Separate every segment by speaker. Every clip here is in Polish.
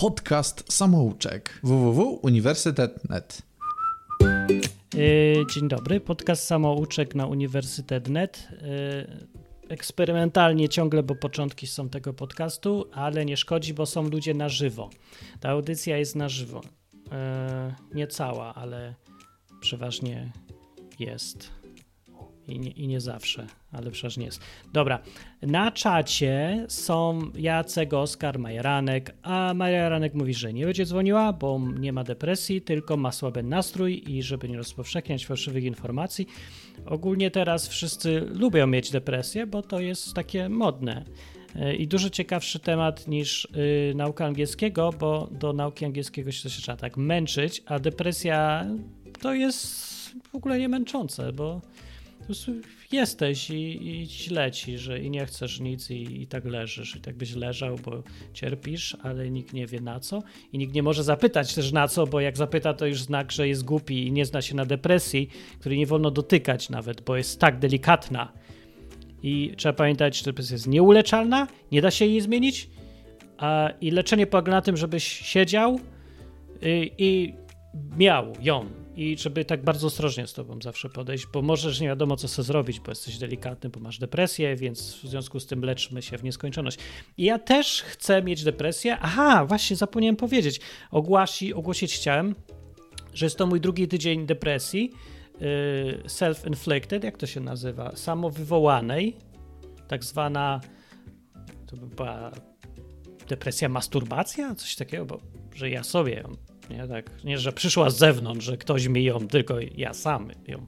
Speaker 1: podcast samouczek www.uniwersytet.net.
Speaker 2: Yy, dzień dobry, podcast samouczek na Uniwersytet.net. Yy, eksperymentalnie ciągle, bo początki są tego podcastu, ale nie szkodzi, bo są ludzie na żywo. Ta audycja jest na żywo. Yy, nie cała, ale przeważnie jest. I nie, I nie, zawsze, ale przecież nie jest. Dobra, na czacie są Jacek, Oskar, Majeranek, a Majeranek mówi, że nie będzie dzwoniła, bo nie ma depresji, tylko ma słaby nastrój i żeby nie rozpowszechniać fałszywych informacji. Ogólnie teraz wszyscy lubią mieć depresję, bo to jest takie modne. I dużo ciekawszy temat niż yy, nauka angielskiego, bo do nauki angielskiego się trzeba tak męczyć, a depresja to jest w ogóle nie męczące, bo prostu jesteś i, i źle ci, że i nie chcesz nic i, i, tak leżysz. I tak byś leżał, bo cierpisz, ale nikt nie wie na co. I nikt nie może zapytać też na co, bo jak zapyta, to już znak, że jest głupi i nie zna się na depresji, której nie wolno dotykać nawet, bo jest tak delikatna. I trzeba pamiętać, że depresja jest nieuleczalna, nie da się jej zmienić. A, I leczenie polega na tym, żebyś siedział i, i miał ją i żeby tak bardzo ostrożnie z tobą zawsze podejść, bo możesz nie wiadomo, co sobie zrobić, bo jesteś delikatny, bo masz depresję, więc w związku z tym leczmy się w nieskończoność. I ja też chcę mieć depresję. Aha, właśnie zapomniałem powiedzieć. Ogłasi, ogłosić chciałem, że jest to mój drugi tydzień depresji, yy, self-inflicted, jak to się nazywa, samowywołanej, tak zwana, to by była depresja masturbacja, coś takiego, bo że ja sobie ją nie? Tak, nie, że przyszła z zewnątrz, że ktoś mi ją, tylko ja sam ją.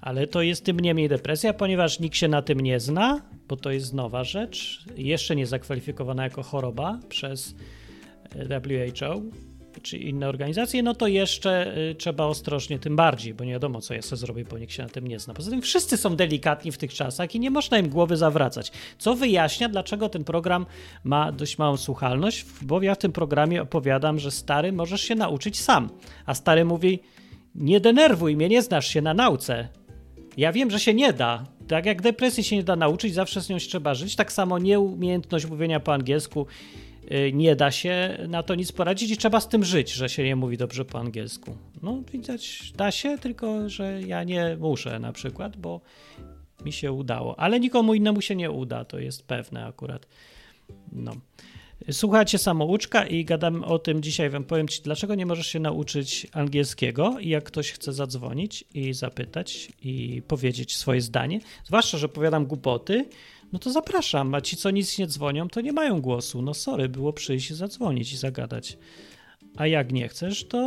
Speaker 2: Ale to jest tym niemniej depresja, ponieważ nikt się na tym nie zna, bo to jest nowa rzecz, jeszcze nie zakwalifikowana jako choroba przez WHO, czy inne organizacje, no to jeszcze y, trzeba ostrożnie tym bardziej, bo nie wiadomo, co ja sobie zrobię, bo nikt się na tym nie zna. Poza tym wszyscy są delikatni w tych czasach i nie można im głowy zawracać. Co wyjaśnia, dlaczego ten program ma dość małą słuchalność, bo ja w tym programie opowiadam, że stary możesz się nauczyć sam, a stary mówi, nie denerwuj mnie, nie znasz się na nauce. Ja wiem, że się nie da. Tak jak depresji się nie da nauczyć, zawsze z nią trzeba żyć. Tak samo nieumiejętność mówienia po angielsku nie da się na to nic poradzić i trzeba z tym żyć, że się nie mówi dobrze po angielsku. No, widać, da się, tylko że ja nie muszę na przykład, bo mi się udało. Ale nikomu innemu się nie uda, to jest pewne akurat. No. Słuchajcie samouczka i gadam o tym dzisiaj. Wam powiem ci, dlaczego nie możesz się nauczyć angielskiego i jak ktoś chce zadzwonić i zapytać i powiedzieć swoje zdanie, zwłaszcza, że powiadam głupoty, no to zapraszam, a ci, co nic nie dzwonią, to nie mają głosu. No sorry, było przyjść i zadzwonić i zagadać. A jak nie chcesz, to,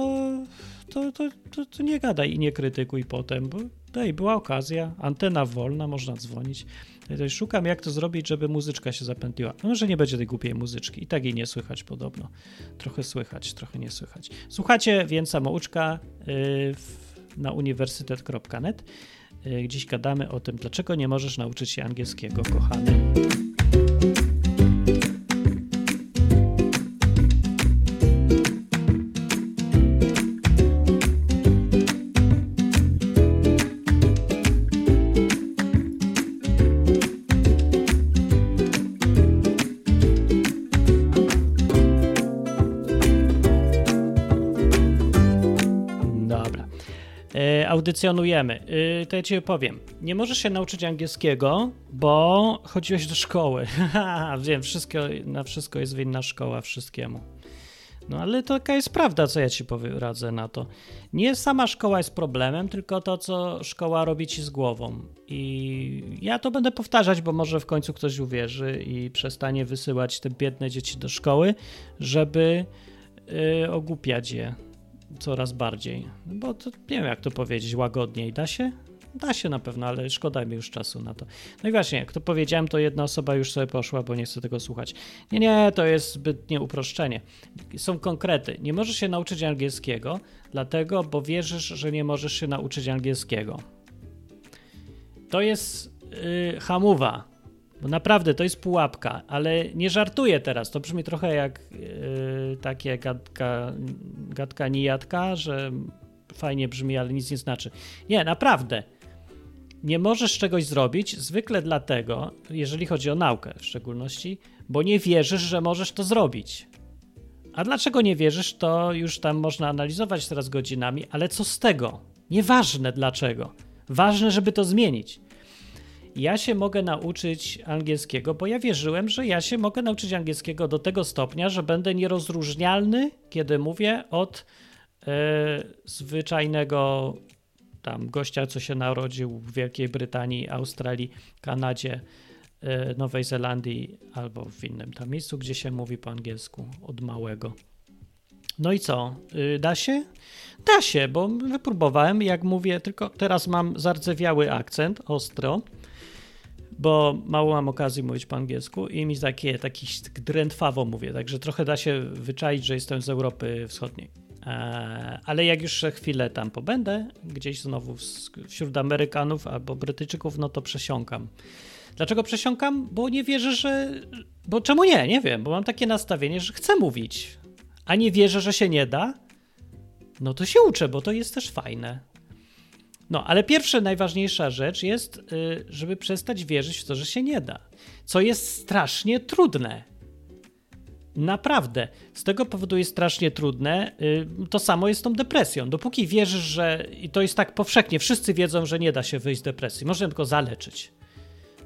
Speaker 2: to, to, to, to nie gadaj i nie krytykuj potem, bo daj, była okazja, antena wolna, można dzwonić. Ja szukam, jak to zrobić, żeby muzyczka się zapętliła. No może nie będzie tej głupiej muzyczki. I tak jej nie słychać podobno. Trochę słychać, trochę nie słychać. Słuchacie więc samouczka yy, na uniwersytet.net. E, dziś gadamy o tym, dlaczego nie możesz nauczyć się angielskiego, kochany. Audycjonujemy, yy, to ja ci powiem. Nie możesz się nauczyć angielskiego, bo chodziłeś do szkoły. Wiem, wszystko, na wszystko jest winna szkoła, wszystkiemu. No ale to taka jest prawda, co ja ci radzę na to. Nie sama szkoła jest problemem, tylko to, co szkoła robi ci z głową. I ja to będę powtarzać, bo może w końcu ktoś uwierzy i przestanie wysyłać te biedne dzieci do szkoły, żeby yy, ogłupiać je coraz bardziej. No bo to, nie wiem, jak to powiedzieć łagodniej. Da się? Da się na pewno, ale szkoda mi już czasu na to. No i właśnie, jak to powiedziałem, to jedna osoba już sobie poszła, bo nie chce tego słuchać. Nie, nie, to jest zbytnie uproszczenie. Są konkrety. Nie możesz się nauczyć angielskiego, dlatego, bo wierzysz, że nie możesz się nauczyć angielskiego. To jest yy, hamuwa bo naprawdę to jest pułapka, ale nie żartuję teraz. To brzmi trochę jak yy, takie gadka, gadka nijadka, że fajnie brzmi, ale nic nie znaczy. Nie, naprawdę. Nie możesz czegoś zrobić zwykle dlatego, jeżeli chodzi o naukę w szczególności, bo nie wierzysz, że możesz to zrobić. A dlaczego nie wierzysz, to już tam można analizować teraz godzinami, ale co z tego? Nieważne dlaczego. Ważne, żeby to zmienić. Ja się mogę nauczyć angielskiego, bo ja wierzyłem, że ja się mogę nauczyć angielskiego do tego stopnia, że będę nierozróżnialny, kiedy mówię, od e, zwyczajnego tam gościa, co się narodził w Wielkiej Brytanii, Australii, Kanadzie, e, Nowej Zelandii albo w innym tam miejscu, gdzie się mówi po angielsku od małego. No i co? Y, da się? Da się, bo wypróbowałem, jak mówię, tylko teraz mam zardzewiały akcent, ostro, bo mało mam okazji mówić po angielsku i mi takie, taki drętwawo mówię, także trochę da się wyczaić, że jestem z Europy Wschodniej. E, ale jak już chwilę tam pobędę, gdzieś znowu wśród Amerykanów albo Brytyjczyków, no to przesiąkam. Dlaczego przesiąkam? Bo nie wierzę, że. Bo czemu nie? Nie wiem, bo mam takie nastawienie, że chcę mówić, a nie wierzę, że się nie da. No to się uczę, bo to jest też fajne. No, ale pierwsza, najważniejsza rzecz jest, y, żeby przestać wierzyć w to, że się nie da. Co jest strasznie trudne. Naprawdę. Z tego powodu jest strasznie trudne. Y, to samo jest z tą depresją. Dopóki wierzysz, że i to jest tak powszechnie, wszyscy wiedzą, że nie da się wyjść z depresji, można tylko zaleczyć,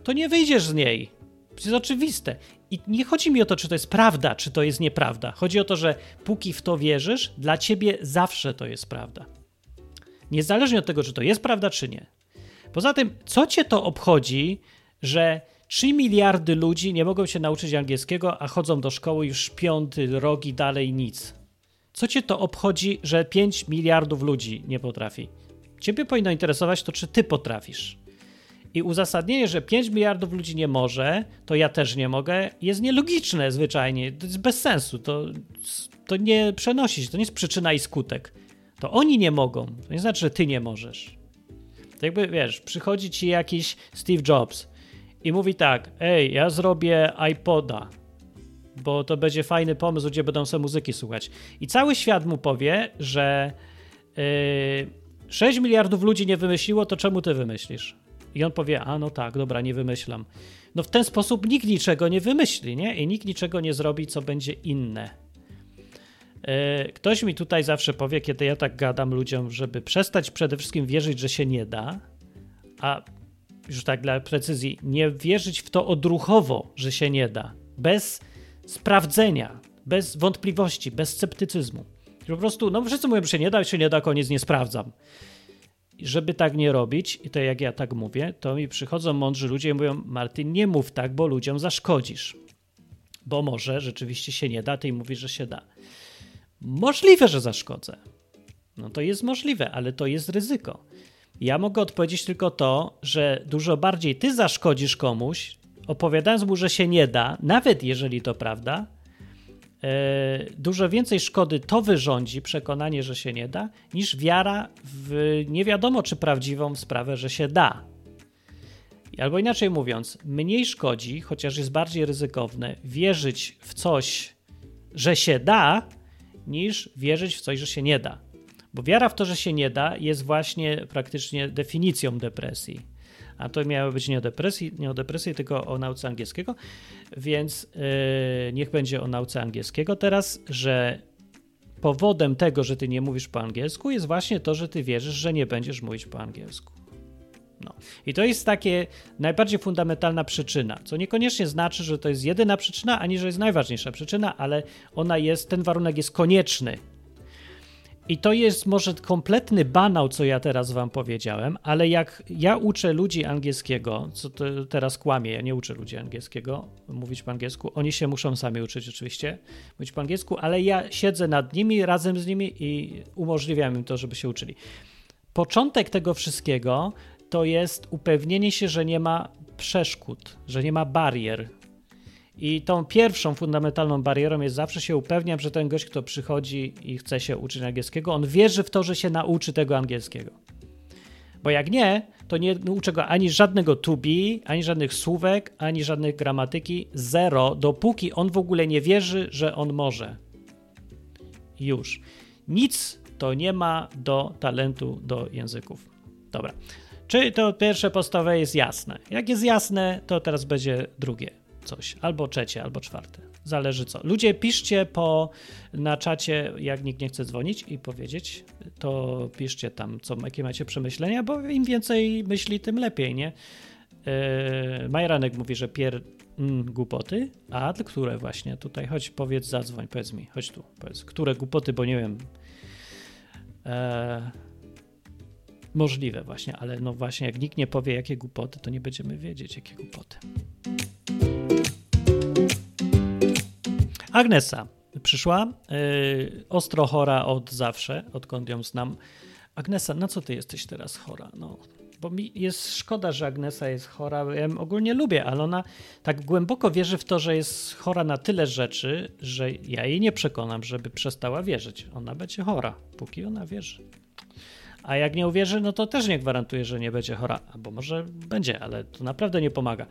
Speaker 2: to nie wyjdziesz z niej. To jest oczywiste. I nie chodzi mi o to, czy to jest prawda, czy to jest nieprawda. Chodzi o to, że póki w to wierzysz, dla ciebie zawsze to jest prawda. Niezależnie od tego, czy to jest prawda, czy nie. Poza tym, co cię to obchodzi, że 3 miliardy ludzi nie mogą się nauczyć angielskiego, a chodzą do szkoły już piąty rok i dalej nic? Co cię to obchodzi, że 5 miliardów ludzi nie potrafi? Ciebie powinno interesować to, czy ty potrafisz. I uzasadnienie, że 5 miliardów ludzi nie może, to ja też nie mogę, jest nielogiczne zwyczajnie. To jest bez sensu. To, to nie przenosi się, to nie jest przyczyna i skutek. To oni nie mogą. To nie znaczy, że ty nie możesz. To jakby wiesz, przychodzi ci jakiś Steve Jobs i mówi tak: Ej, ja zrobię iPoda, bo to będzie fajny pomysł, gdzie będą sobie muzyki słuchać. I cały świat mu powie, że yy, 6 miliardów ludzi nie wymyśliło, to czemu ty wymyślisz? I on powie: A no tak, dobra, nie wymyślam. No w ten sposób nikt niczego nie wymyśli, nie? I nikt niczego nie zrobi, co będzie inne. E, ktoś mi tutaj zawsze powie, kiedy ja tak gadam ludziom, żeby przestać przede wszystkim wierzyć, że się nie da, a już tak dla precyzji, nie wierzyć w to odruchowo, że się nie da, bez sprawdzenia, bez wątpliwości, bez sceptycyzmu. Po prostu, no wszyscy mówią, że się nie da, się nie da, koniec, nie sprawdzam. Żeby tak nie robić, i to jak ja tak mówię, to mi przychodzą mądrzy ludzie i mówią, Martin, nie mów tak, bo ludziom zaszkodzisz. Bo może rzeczywiście się nie da, ty mówisz, że się da. Możliwe, że zaszkodzę. No to jest możliwe, ale to jest ryzyko. Ja mogę odpowiedzieć tylko to, że dużo bardziej ty zaszkodzisz komuś, opowiadając mu, że się nie da, nawet jeżeli to prawda, e, dużo więcej szkody to wyrządzi, przekonanie, że się nie da, niż wiara w nie wiadomo czy prawdziwą sprawę, że się da. Albo inaczej mówiąc, mniej szkodzi, chociaż jest bardziej ryzykowne, wierzyć w coś, że się da, niż wierzyć w coś, że się nie da. Bo wiara w to, że się nie da, jest właśnie praktycznie definicją depresji. A to miało być nie o depresji, nie o depresji tylko o nauce angielskiego, więc yy, niech będzie o nauce angielskiego teraz, że powodem tego, że ty nie mówisz po angielsku, jest właśnie to, że ty wierzysz, że nie będziesz mówić po angielsku. No. I to jest takie najbardziej fundamentalna przyczyna, co niekoniecznie znaczy, że to jest jedyna przyczyna, ani że jest najważniejsza przyczyna, ale ona jest, ten warunek jest konieczny. I to jest może kompletny banał, co ja teraz wam powiedziałem, ale jak ja uczę ludzi angielskiego, co teraz kłamie, ja nie uczę ludzi angielskiego mówić po angielsku, oni się muszą sami uczyć oczywiście mówić po angielsku, ale ja siedzę nad nimi, razem z nimi i umożliwiam im to, żeby się uczyli. Początek tego wszystkiego to jest upewnienie się, że nie ma przeszkód, że nie ma barier. I tą pierwszą fundamentalną barierą jest zawsze się upewniam, że ten gość, kto przychodzi i chce się uczyć angielskiego, on wierzy w to, że się nauczy tego angielskiego. Bo jak nie, to nie uczę go ani żadnego to be, ani żadnych słówek, ani żadnych gramatyki. Zero, dopóki on w ogóle nie wierzy, że on może. Już. Nic to nie ma do talentu do języków. Dobra. Czy to pierwsze podstawowe jest jasne? Jak jest jasne, to teraz będzie drugie coś, albo trzecie, albo czwarte. Zależy co. Ludzie piszcie po na czacie, jak nikt nie chce dzwonić i powiedzieć, to piszcie tam, co, jakie macie przemyślenia, bo im więcej myśli, tym lepiej, nie? Yy, Majranek mówi, że pier mm, głupoty, a które właśnie tutaj, chodź powiedz, zadzwoń, powiedz mi, chodź tu, powiedz, które głupoty, bo nie wiem. Eee, możliwe właśnie, ale no właśnie, jak nikt nie powie, jakie głupoty, to nie będziemy wiedzieć, jakie głupoty. Agnesa przyszła, yy, ostro chora od zawsze, odkąd ją znam. Agnesa, na co ty jesteś teraz chora? No, bo mi jest szkoda, że Agnesa jest chora. Ja ją ogólnie lubię, ale ona tak głęboko wierzy w to, że jest chora na tyle rzeczy, że ja jej nie przekonam, żeby przestała wierzyć. Ona będzie chora, póki ona wierzy. A jak nie uwierzy, no to też nie gwarantuje, że nie będzie chora. Albo może będzie, ale to naprawdę nie pomaga.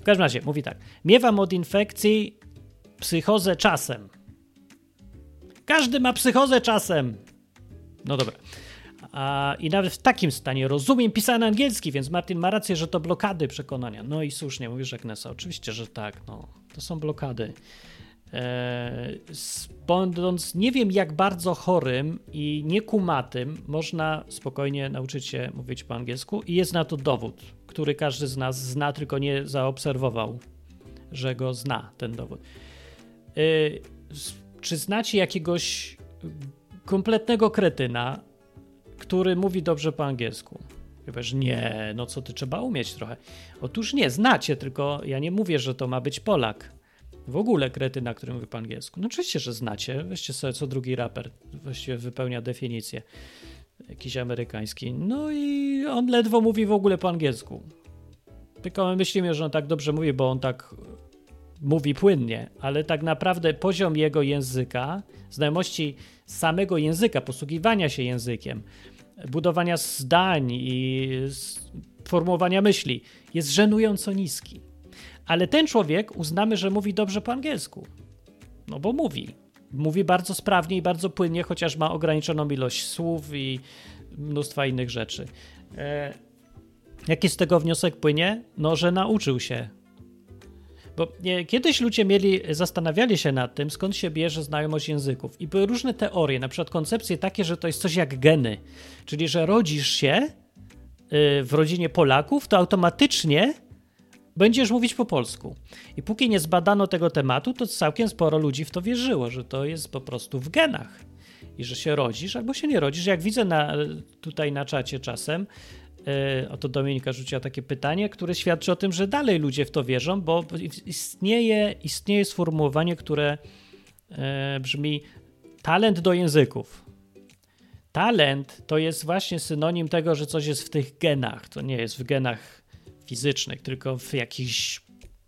Speaker 2: W każdym razie mówi tak. Miewam od infekcji psychozę czasem. Każdy ma psychozę czasem. No dobra. A, I nawet w takim stanie rozumiem pisany angielski, więc Martin ma rację, że to blokady przekonania. No i słusznie, mówisz Agnesa. Oczywiście, że tak. No, to są blokady. Będąc nie wiem jak bardzo chorym i niekumatym, można spokojnie nauczyć się mówić po angielsku i jest na to dowód, który każdy z nas zna, tylko nie zaobserwował, że go zna ten dowód. Eee, czy znacie jakiegoś kompletnego kretyna, który mówi dobrze po angielsku? Że nie, no co ty trzeba umieć trochę. Otóż nie, znacie, tylko ja nie mówię, że to ma być Polak. W ogóle kretyna, który mówi po angielsku. No oczywiście, że znacie. Weźcie sobie co drugi raper. Właściwie wypełnia definicję. Jakiś amerykański. No i on ledwo mówi w ogóle po angielsku. Tylko my myślimy, że on tak dobrze mówi, bo on tak mówi płynnie, ale tak naprawdę poziom jego języka, znajomości samego języka, posługiwania się językiem, budowania zdań i formułowania myśli jest żenująco niski. Ale ten człowiek uznamy, że mówi dobrze po angielsku. No bo mówi. Mówi bardzo sprawnie i bardzo płynnie, chociaż ma ograniczoną ilość słów i mnóstwa innych rzeczy. E, jaki z tego wniosek płynie? No, że nauczył się bo kiedyś ludzie mieli, zastanawiali się nad tym, skąd się bierze znajomość języków. I były różne teorie, na przykład koncepcje takie, że to jest coś jak geny. Czyli, że rodzisz się y, w rodzinie Polaków, to automatycznie będziesz mówić po polsku. I póki nie zbadano tego tematu, to całkiem sporo ludzi w to wierzyło, że to jest po prostu w genach. I że się rodzisz albo się nie rodzisz. Jak widzę na, tutaj na czacie czasem, E, oto Dominika rzuciła takie pytanie, które świadczy o tym, że dalej ludzie w to wierzą, bo istnieje, istnieje sformułowanie, które e, brzmi talent do języków. Talent to jest właśnie synonim tego, że coś jest w tych genach. To nie jest w genach fizycznych, tylko w jakichś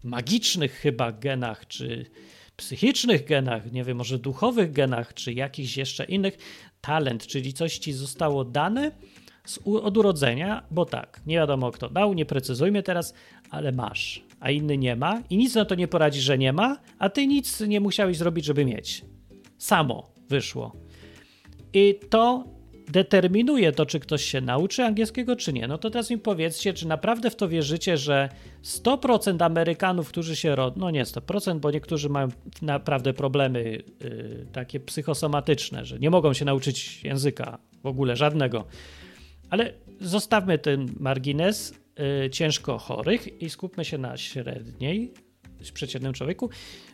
Speaker 2: magicznych chyba genach, czy psychicznych genach, nie wiem, może duchowych genach, czy jakichś jeszcze innych. Talent, czyli coś ci zostało dane, z, od urodzenia, bo tak, nie wiadomo kto dał, nie precyzujmy teraz, ale masz, a inny nie ma i nic na to nie poradzi, że nie ma, a ty nic nie musiałeś zrobić, żeby mieć. Samo wyszło. I to determinuje to, czy ktoś się nauczy angielskiego, czy nie. No to teraz mi powiedzcie, czy naprawdę w to wierzycie, że 100% Amerykanów, którzy się rodzą, no nie 100%, bo niektórzy mają naprawdę problemy yy, takie psychosomatyczne, że nie mogą się nauczyć języka w ogóle żadnego. Ale zostawmy ten margines y, ciężko chorych i skupmy się na średniej, przeciętnym człowieku.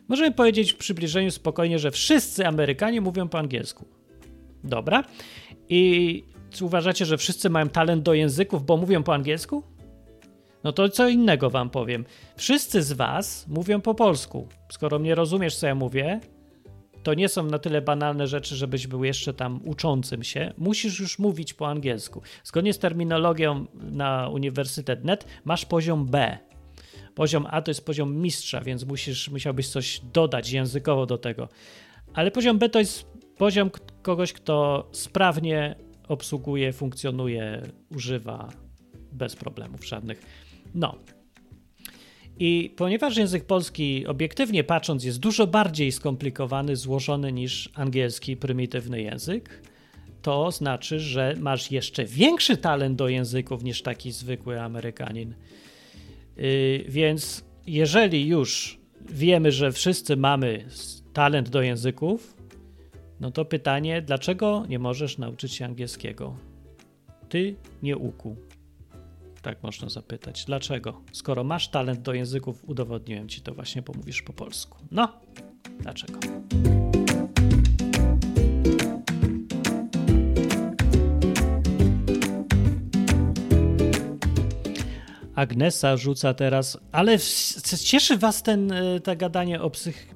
Speaker 2: Możemy powiedzieć w przybliżeniu spokojnie, że wszyscy Amerykanie mówią po angielsku. Dobra. I uważacie, że wszyscy mają talent do języków, bo mówią po angielsku? No to co innego wam powiem. Wszyscy z was mówią po polsku. Skoro mnie rozumiesz, co ja mówię, to nie są na tyle banalne rzeczy, żebyś był jeszcze tam uczącym się. Musisz już mówić po angielsku. Zgodnie z terminologią na Uniwersytet Net masz poziom B. Poziom A to jest poziom mistrza, więc musisz, musiałbyś coś dodać językowo do tego. Ale poziom B to jest poziom kogoś, kto sprawnie obsługuje, funkcjonuje, używa bez problemów żadnych. No, i ponieważ język polski, obiektywnie patrząc, jest dużo bardziej skomplikowany, złożony niż angielski prymitywny język, to znaczy, że masz jeszcze większy talent do języków niż taki zwykły Amerykanin. Yy, więc jeżeli już wiemy, że wszyscy mamy talent do języków, no to pytanie, dlaczego nie możesz nauczyć się angielskiego? Ty nie uku. Tak można zapytać. Dlaczego? Skoro masz talent do języków, udowodniłem ci to właśnie, bo mówisz po polsku. No, dlaczego? Agnesa rzuca teraz, ale cieszy was ten, e, to gadanie o psych,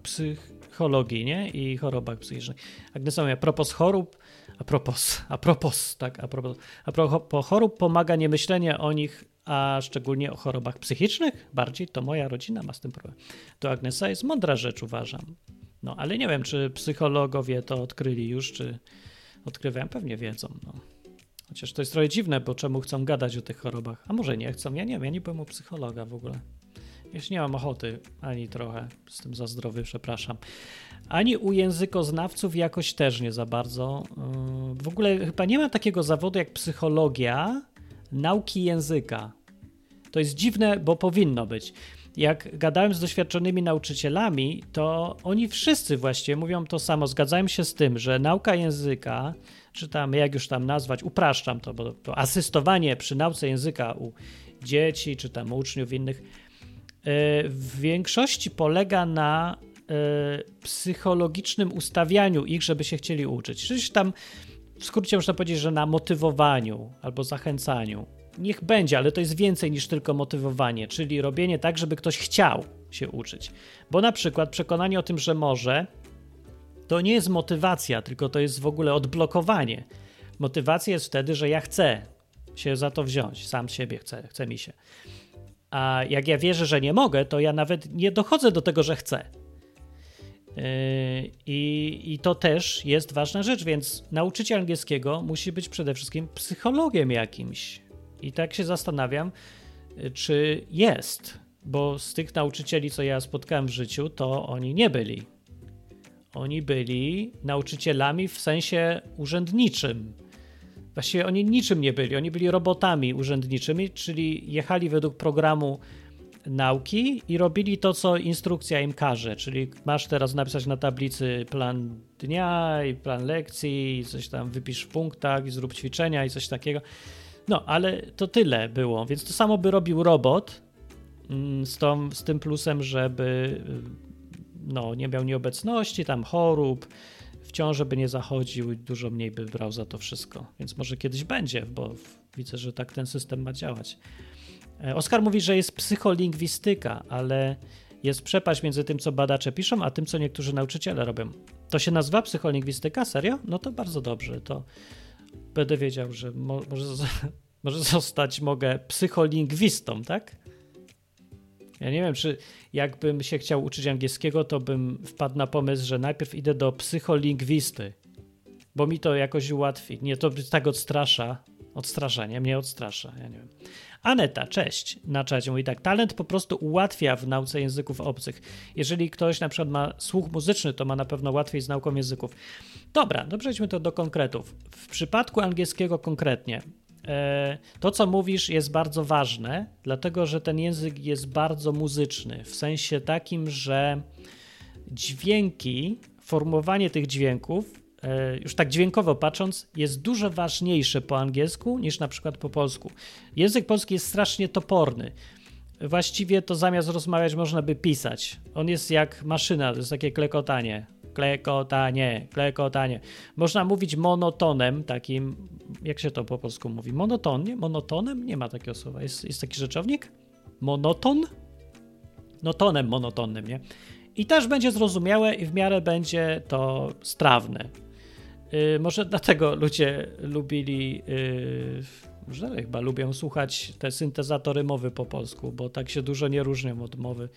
Speaker 2: psychologii, nie? I chorobach psychicznych. Agnesa mówi, a propos chorób, a propos, a propos, tak, a propos, a propos chorób pomaga nie myślenie o nich, a szczególnie o chorobach psychicznych, bardziej to moja rodzina ma z tym problem. To Agnesa jest mądra rzecz, uważam. No, ale nie wiem, czy psychologowie to odkryli już, czy odkrywają, pewnie wiedzą, no. Chociaż to jest trochę dziwne, bo czemu chcą gadać o tych chorobach? A może nie chcą? Ja nie wiem, ja nie byłem u psychologa w ogóle. Już nie mam ochoty, ani trochę. Jestem za zdrowy, przepraszam. Ani u językoznawców jakoś też nie za bardzo. Yy, w ogóle chyba nie ma takiego zawodu jak psychologia nauki języka. To jest dziwne, bo powinno być. Jak gadałem z doświadczonymi nauczycielami, to oni wszyscy właściwie mówią to samo. Zgadzają się z tym, że nauka języka czy tam, jak już tam nazwać, upraszczam to, bo to asystowanie przy nauce języka u dzieci, czy tam uczniów innych, w większości polega na e, psychologicznym ustawianiu ich, żeby się chcieli uczyć. Czyli tam w skrócie można powiedzieć, że na motywowaniu albo zachęcaniu. Niech będzie, ale to jest więcej niż tylko motywowanie, czyli robienie tak, żeby ktoś chciał się uczyć. Bo na przykład przekonanie o tym, że może, to nie jest motywacja, tylko to jest w ogóle odblokowanie. Motywacja jest wtedy, że ja chcę się za to wziąć, sam siebie chcę, chce mi się. A jak ja wierzę, że nie mogę, to ja nawet nie dochodzę do tego, że chcę. Yy, I, I to też jest ważna rzecz, więc nauczyciel angielskiego musi być przede wszystkim psychologiem jakimś. I tak się zastanawiam, czy jest, bo z tych nauczycieli, co ja spotkałem w życiu, to oni nie byli oni byli nauczycielami w sensie urzędniczym. Właściwie oni niczym nie byli, oni byli robotami urzędniczymi, czyli jechali według programu nauki i robili to, co instrukcja im każe, czyli masz teraz napisać na tablicy plan dnia i plan lekcji, i coś tam wypisz w punktach i zrób ćwiczenia i coś takiego. No, ale to tyle było, więc to samo by robił robot mm, z, tą, z tym plusem, żeby no, nie miał nieobecności, tam chorób, w ciąży by nie zachodził i dużo mniej by brał za to wszystko. Więc może kiedyś będzie, bo widzę, że tak ten system ma działać. E, Oskar mówi, że jest psycholingwistyka, ale jest przepaść między tym, co badacze piszą, a tym, co niektórzy nauczyciele robią. To się nazywa psycholingwistyka? Serio? No to bardzo dobrze. To będę wiedział, że mo może, może zostać mogę psycholingwistą, tak? Ja nie wiem, czy jakbym się chciał uczyć angielskiego, to bym wpadł na pomysł, że najpierw idę do psycholingwisty, bo mi to jakoś ułatwi. Nie, to tak odstrasza. Odstrasza, nie? Mnie odstrasza, ja nie wiem. Aneta, cześć, na czacie mówi tak, talent po prostu ułatwia w nauce języków obcych. Jeżeli ktoś na przykład ma słuch muzyczny, to ma na pewno łatwiej z nauką języków. Dobra, no przejdźmy to do konkretów. W przypadku angielskiego konkretnie, to, co mówisz, jest bardzo ważne, dlatego że ten język jest bardzo muzyczny, w sensie takim, że dźwięki, formułowanie tych dźwięków, e, już tak dźwiękowo patrząc, jest dużo ważniejsze po angielsku niż na przykład po polsku. Język polski jest strasznie toporny. Właściwie to zamiast rozmawiać można by pisać. On jest jak maszyna, to jest takie klekotanie klekotanie, klekotanie. Można mówić monotonem, takim, jak się to po polsku mówi? Monotonnie? Monotonem? Nie ma takiego słowa. Jest, jest taki rzeczownik? Monoton? No tonem monotonnym, nie? I też będzie zrozumiałe i w miarę będzie to strawne. Yy, może dlatego ludzie lubili, yy, może chyba lubią słuchać te syntezatory mowy po polsku, bo tak się dużo nie różnią od mowy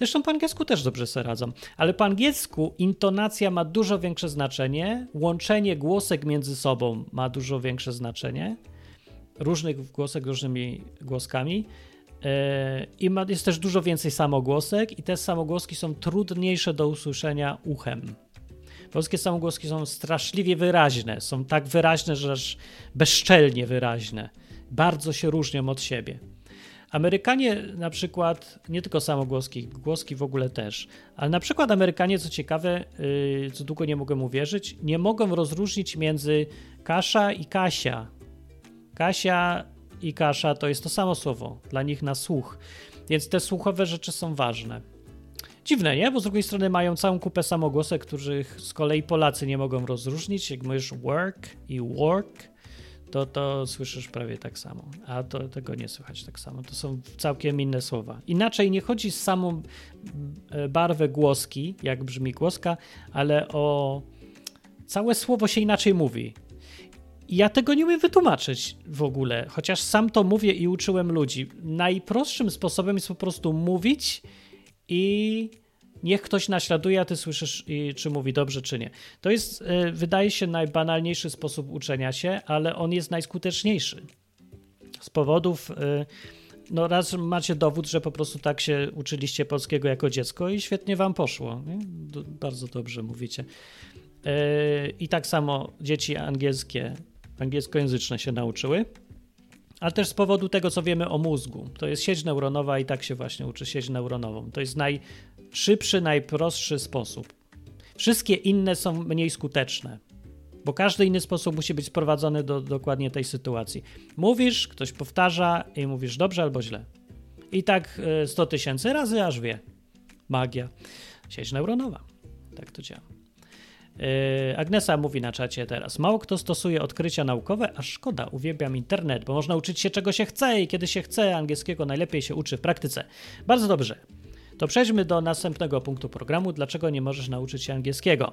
Speaker 2: Zresztą po angielsku też dobrze sobie radzą. Ale po angielsku intonacja ma dużo większe znaczenie, łączenie głosek między sobą ma dużo większe znaczenie, różnych głosek różnymi głoskami. E, I ma, jest też dużo więcej samogłosek, i te samogłoski są trudniejsze do usłyszenia uchem. Polskie samogłoski są straszliwie wyraźne, są tak wyraźne, że aż bezczelnie wyraźne. Bardzo się różnią od siebie. Amerykanie na przykład, nie tylko samogłoski, głoski w ogóle też, ale na przykład Amerykanie, co ciekawe, yy, co długo nie mogłem uwierzyć, nie mogą rozróżnić między Kasza i Kasia. Kasia i Kasza to jest to samo słowo dla nich na słuch, więc te słuchowe rzeczy są ważne. Dziwne, nie? Bo z drugiej strony mają całą kupę samogłosek, których z kolei Polacy nie mogą rozróżnić. Jak mówisz work i work, to to słyszysz prawie tak samo, a to tego nie słychać tak samo. To są całkiem inne słowa. Inaczej nie chodzi o samą e, barwę głoski, jak brzmi głoska, ale o całe słowo się inaczej mówi. Ja tego nie umiem wytłumaczyć w ogóle, chociaż sam to mówię i uczyłem ludzi. Najprostszym sposobem jest po prostu mówić i niech ktoś naśladuje, a ty słyszysz, czy mówi dobrze, czy nie. To jest, e, wydaje się, najbanalniejszy sposób uczenia się, ale on jest najskuteczniejszy. Z powodów, e, no raz macie dowód, że po prostu tak się uczyliście polskiego jako dziecko i świetnie wam poszło. Nie? Bardzo dobrze mówicie. E, I tak samo dzieci angielskie, angielskojęzyczne się nauczyły ale też z powodu tego, co wiemy o mózgu. To jest sieć neuronowa i tak się właśnie uczy sieć neuronową. To jest najszybszy, najprostszy sposób. Wszystkie inne są mniej skuteczne, bo każdy inny sposób musi być sprowadzony do dokładnie tej sytuacji. Mówisz, ktoś powtarza i mówisz dobrze albo źle. I tak 100 e, tysięcy razy aż wie. Magia. Sieć neuronowa. Tak to działa. Yy, Agnesa mówi na czacie teraz. Mało kto stosuje odkrycia naukowe, a szkoda, uwielbiam internet, bo można uczyć się czego się chce i kiedy się chce angielskiego najlepiej się uczy w praktyce. Bardzo dobrze. To przejdźmy do następnego punktu programu. Dlaczego nie możesz nauczyć się angielskiego?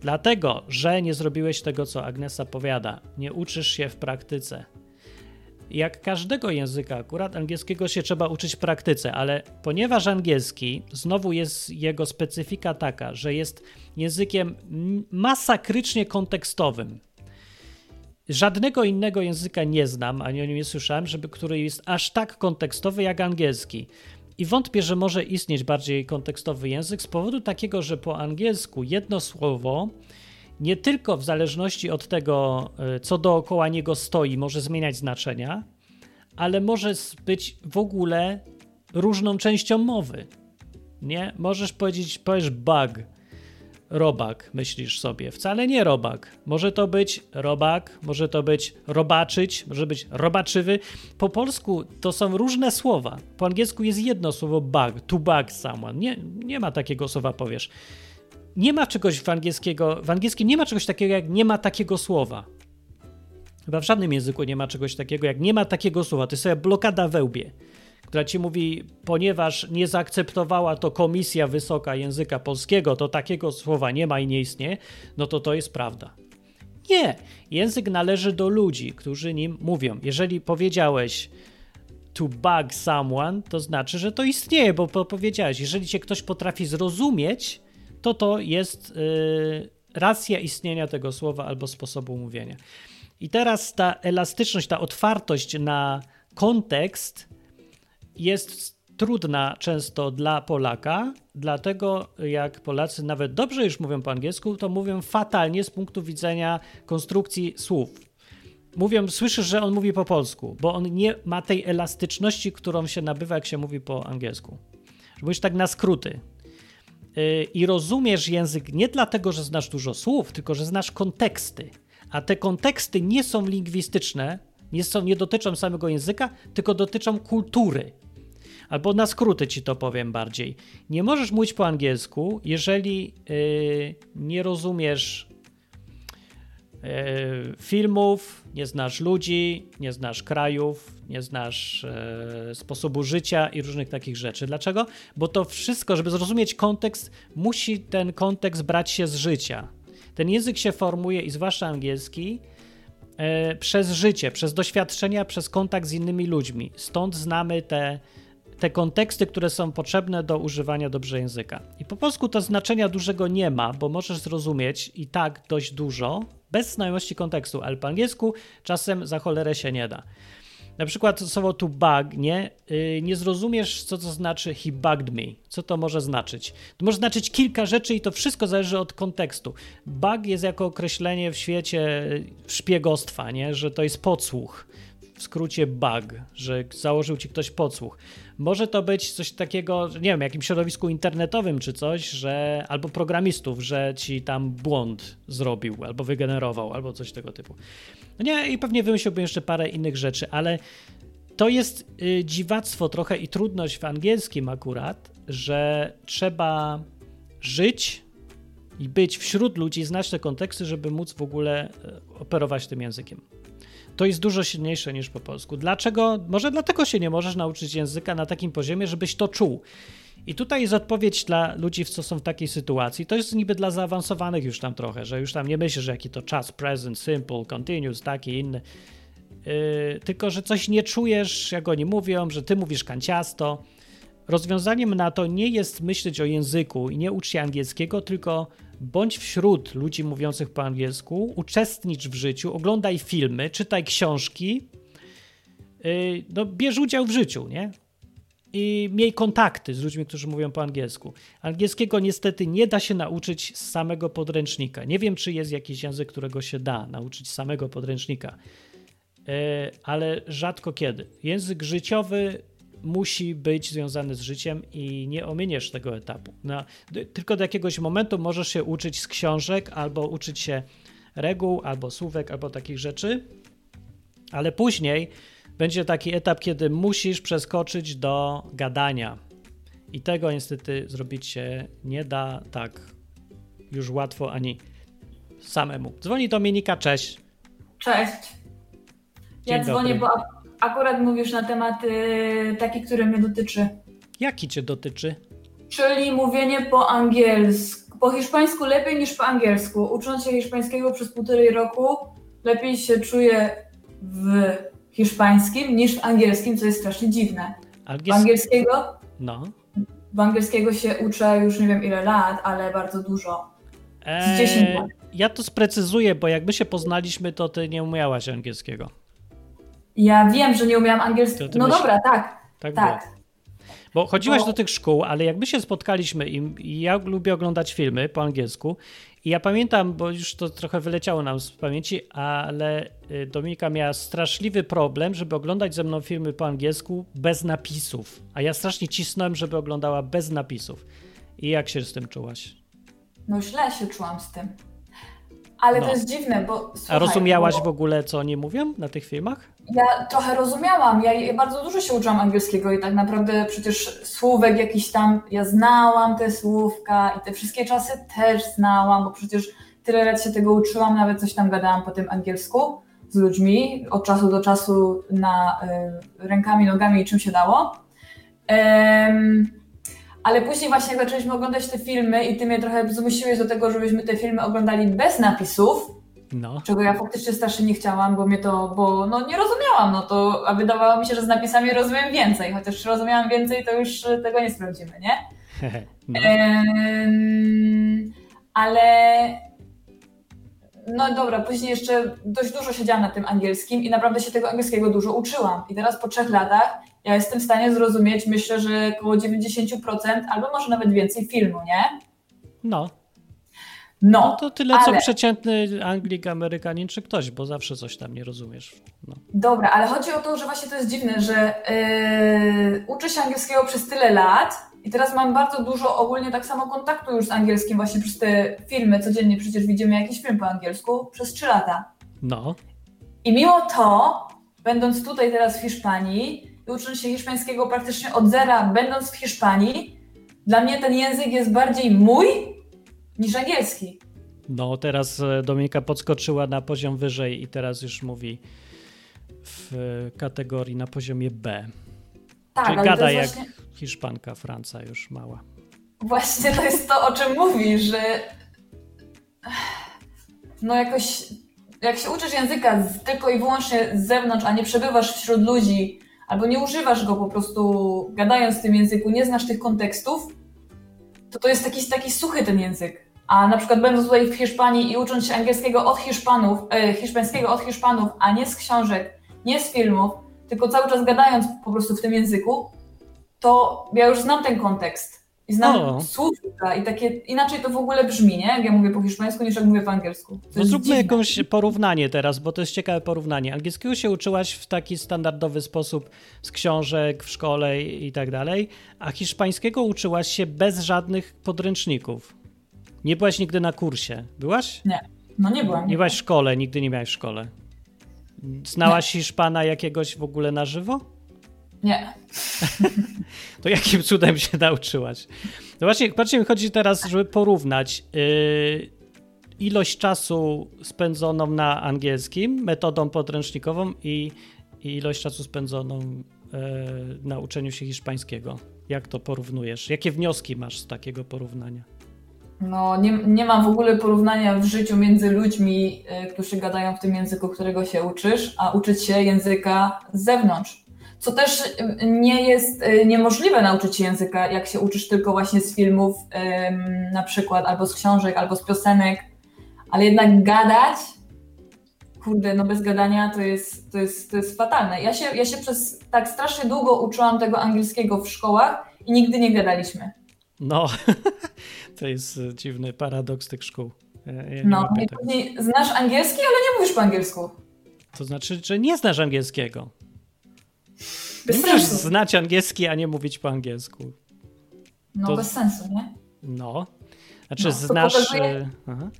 Speaker 2: Dlatego, że nie zrobiłeś tego, co Agnesa powiada. Nie uczysz się w praktyce jak każdego języka, akurat angielskiego się trzeba uczyć w praktyce, ale ponieważ angielski znowu jest jego specyfika taka, że jest językiem masakrycznie kontekstowym. Żadnego innego języka nie znam, ani o nim nie słyszałem, żeby, który jest aż tak kontekstowy jak angielski. I wątpię, że może istnieć bardziej kontekstowy język z powodu takiego, że po angielsku jedno słowo nie tylko w zależności od tego, e, co dookoła niego stoi, może zmieniać znaczenia, ale może być w ogóle różną częścią mowy. Nie? Możesz powiedzieć, powiesz bug, robak, myślisz sobie. Wcale nie robak. Może to być robak, może to być robaczyć, może być robaczywy. Po polsku to są różne słowa. Po angielsku jest jedno słowo bug, to bug someone. Nie, nie ma takiego słowa, powiesz nie ma czegoś w angielskiego, w angielskim nie ma czegoś takiego jak nie ma takiego słowa. Chyba w żadnym języku nie ma czegoś takiego jak nie ma takiego słowa. To jest sobie blokada wełbie, która ci mówi, ponieważ nie zaakceptowała to Komisja Wysoka Języka Polskiego, to takiego słowa nie ma i nie istnieje, no to to jest prawda. Nie. Język należy do ludzi, którzy nim mówią. Jeżeli powiedziałeś to bug someone, to znaczy, że to istnieje, bo powiedziałeś, jeżeli cię ktoś potrafi zrozumieć, to to jest y, racja istnienia tego słowa albo sposobu mówienia. I teraz ta elastyczność, ta otwartość na kontekst jest trudna często dla Polaka, dlatego jak Polacy nawet dobrze już mówią po angielsku, to mówią fatalnie z punktu widzenia konstrukcji słów. Mówią, słyszysz, że on mówi po polsku, bo on nie ma tej elastyczności, którą się nabywa, jak się mówi po angielsku. Mówisz tak na skróty. Y, i rozumiesz język nie dlatego, że znasz dużo słów, tylko że znasz konteksty. A te konteksty nie są lingwistyczne, nie, są, nie dotyczą samego języka, tylko dotyczą kultury. Albo na skróty ci to powiem bardziej. Nie możesz mówić po angielsku, jeżeli yy, nie rozumiesz E, filmów, nie znasz ludzi, nie znasz krajów, nie znasz e, sposobu życia i różnych takich rzeczy. Dlaczego? Bo to wszystko, żeby zrozumieć kontekst, musi ten kontekst brać się z życia. Ten język się formuje, i zwłaszcza angielski, e, przez życie, przez doświadczenia, przez kontakt z innymi ludźmi. Stąd znamy te, te konteksty, które są potrzebne do używania dobrze języka. I po polsku to znaczenia dużego nie ma, bo możesz zrozumieć i tak dość dużo, bez znajomości kontekstu, ale po angielsku czasem za cholerę się nie da. Na przykład słowo to bug, nie? Yy, nie zrozumiesz, co to znaczy he bugged me. Co to może znaczyć? To może znaczyć kilka rzeczy i to wszystko zależy od kontekstu. Bug jest jako określenie w świecie szpiegostwa, nie? Że to jest podsłuch. w skrócie bug, że założył ci ktoś podsłuch. Może to być coś takiego, nie wiem, jakimś środowisku internetowym czy coś, że albo programistów, że ci tam błąd zrobił, albo wygenerował, albo coś tego typu. No nie, i pewnie wymyśliłbym jeszcze parę innych rzeczy, ale to jest y, dziwactwo trochę i trudność w angielskim akurat, że trzeba żyć i być wśród ludzi, znać te konteksty, żeby móc w ogóle y, operować tym językiem. To jest dużo silniejsze niż po polsku. Dlaczego? Może dlatego się nie możesz nauczyć języka na takim poziomie, żebyś to czuł. I tutaj jest odpowiedź dla ludzi, co są w takiej sytuacji. To jest niby dla zaawansowanych już tam trochę, że już tam nie myślisz, jaki to czas, present, simple, continuous, taki inny. Yy, tylko, że coś nie czujesz, jak oni mówią, że ty mówisz kanciasto. Rozwiązaniem na to nie jest myśleć o języku i nie ucz się angielskiego, tylko bądź wśród ludzi mówiących po angielsku, uczestnicz w życiu, oglądaj filmy, czytaj książki, yy, no, bierz udział w życiu, nie? I miej kontakty z ludźmi, którzy mówią po angielsku. Angielskiego niestety nie da się nauczyć z samego podręcznika. Nie wiem, czy jest jakiś język, którego się da nauczyć z samego podręcznika, yy, ale rzadko kiedy. Język życiowy musi być związany z życiem i nie ominiesz tego etapu. No, tylko do jakiegoś momentu możesz się uczyć z książek, albo uczyć się reguł, albo słówek, albo takich rzeczy, ale później będzie taki etap, kiedy musisz przeskoczyć do gadania. I tego niestety zrobić się nie da tak już łatwo ani samemu. Dzwoni Dominika, cześć.
Speaker 3: Cześć. Ja Dzień dzwonię, dobry. bo akurat mówisz na temat y, taki, który mnie dotyczy.
Speaker 2: Jaki cię dotyczy?
Speaker 3: Czyli mówienie po angielsku. Po hiszpańsku lepiej niż po angielsku. Ucząc się hiszpańskiego przez półtorej roku, lepiej się czuję w hiszpańskim niż w angielskim, co jest strasznie dziwne. Angiels... Angielskiego?
Speaker 2: No.
Speaker 3: W angielskiego się uczę już nie wiem ile lat, ale bardzo dużo.
Speaker 2: Z 10 eee, lat. Ja to sprecyzuję, bo jak my się poznaliśmy, to ty nie umiałaś angielskiego.
Speaker 3: Ja wiem, że nie umiałam angielskiego. No myśl... dobra, tak. Tak. tak.
Speaker 2: Bo chodziłaś Bo... do tych szkół, ale jak my się spotkaliśmy i, i ja lubię oglądać filmy po angielsku i ja pamiętam, bo już to trochę wyleciało nam z pamięci, ale y, Dominika miała straszliwy problem, żeby oglądać ze mną filmy po angielsku bez napisów. A ja strasznie cisnąłem, żeby oglądała bez napisów. I jak się z tym czułaś?
Speaker 3: No źle się czułam z tym. Ale no. to jest dziwne, bo.
Speaker 2: Słuchaj, A rozumiałaś bo... w ogóle, co oni mówią na tych filmach?
Speaker 3: Ja trochę rozumiałam. Ja, bardzo dużo się uczyłam angielskiego i tak naprawdę przecież słówek jakiś tam. Ja znałam te słówka i te wszystkie czasy też znałam, bo przecież tyle lat się tego uczyłam, nawet coś tam gadałam po tym angielsku z ludźmi od czasu do czasu na y, rękami, nogami i czym się dało. Ym, ale później właśnie jak zaczęliśmy oglądać te filmy i ty mnie trochę zmusiłeś do tego, żebyśmy te filmy oglądali bez napisów, no. czego ja faktycznie strasznie nie chciałam, bo mnie to, bo no nie rozumiałam, no to, a wydawało mi się, że z napisami rozumiem więcej, chociaż rozumiałam więcej, to już tego nie sprawdzimy, nie? no. Ehm, ale no dobra, później jeszcze dość dużo siedziałam na tym angielskim i naprawdę się tego angielskiego dużo uczyłam. I teraz po trzech latach ja jestem w stanie zrozumieć, myślę, że około 90% albo może nawet więcej filmu, nie?
Speaker 2: No. No, no to tyle, ale... co przeciętny Anglik, Amerykanin czy ktoś, bo zawsze coś tam nie rozumiesz. No.
Speaker 3: Dobra, ale chodzi o to, że właśnie to jest dziwne, że yy, uczę się angielskiego przez tyle lat i teraz mam bardzo dużo ogólnie tak samo kontaktu już z angielskim właśnie przez te filmy. Codziennie przecież widzimy jakiś film po angielsku przez trzy lata.
Speaker 2: No.
Speaker 3: I mimo to, będąc tutaj teraz w Hiszpanii, i ucząc się hiszpańskiego praktycznie od zera, będąc w Hiszpanii, dla mnie ten język jest bardziej mój niż angielski.
Speaker 2: No, teraz e, Dominika podskoczyła na poziom wyżej i teraz już mówi w kategorii na poziomie B. Tak, Czyli gada jak właśnie... Hiszpanka, Franca już mała.
Speaker 3: Właśnie to jest to, o czym mówisz, że no jakoś jak się uczysz języka tylko i wyłącznie z zewnątrz, a nie przebywasz wśród ludzi, albo nie używasz go po prostu gadając w tym języku, nie znasz tych kontekstów, to to jest taki, taki suchy ten język. A na przykład będąc tutaj w Hiszpanii i ucząc się angielskiego od Hiszpanów, e, hiszpańskiego od Hiszpanów, a nie z książek, nie z filmów, tylko cały czas gadając po prostu w tym języku, to ja już znam ten kontekst. I znam słówka i takie, inaczej to w ogóle brzmi, nie? Jak ja mówię po hiszpańsku, niż jak mówię po angielsku.
Speaker 2: no zróbmy dziwne. jakąś porównanie teraz, bo to jest ciekawe porównanie. Angielskiego się uczyłaś w taki standardowy sposób z książek w szkole i tak dalej, a hiszpańskiego uczyłaś się bez żadnych podręczników. Nie byłaś nigdy na kursie. Byłaś?
Speaker 3: Nie. No nie byłam.
Speaker 2: Nie, nie byłaś w szkole, nigdy nie miałaś w szkole. Znałaś nie. Hiszpana jakiegoś w ogóle na żywo?
Speaker 3: Nie.
Speaker 2: to jakim cudem się nauczyłaś? No właśnie, patrzcie, mi chodzi teraz, żeby porównać yy, ilość czasu spędzoną na angielskim metodą podręcznikową i, i ilość czasu spędzoną yy, na uczeniu się hiszpańskiego. Jak to porównujesz? Jakie wnioski masz z takiego porównania?
Speaker 3: No, nie, nie mam w ogóle porównania w życiu między ludźmi, yy, którzy gadają w tym języku, którego się uczysz, a uczyć się języka z zewnątrz co też nie jest y, niemożliwe nauczyć się języka, jak się uczysz tylko właśnie z filmów na przykład, albo z książek, albo z piosenek, ale jednak gadać, kurde, no bez gadania to jest, to jest, to jest fatalne. Ja się, ja się przez tak strasznie długo uczyłam tego angielskiego w szkołach i nigdy nie gadaliśmy.
Speaker 2: No, to jest dziwny paradoks tych szkół.
Speaker 3: Ja, ja no, i później znasz angielski, ale nie mówisz po angielsku.
Speaker 2: To znaczy, że nie znasz angielskiego. Bez nie możesz znać angielski, a nie mówić po angielsku.
Speaker 3: No to... bez sensu, nie?
Speaker 2: No. Znaczy no, znasz... Pokazuje...
Speaker 3: Aha.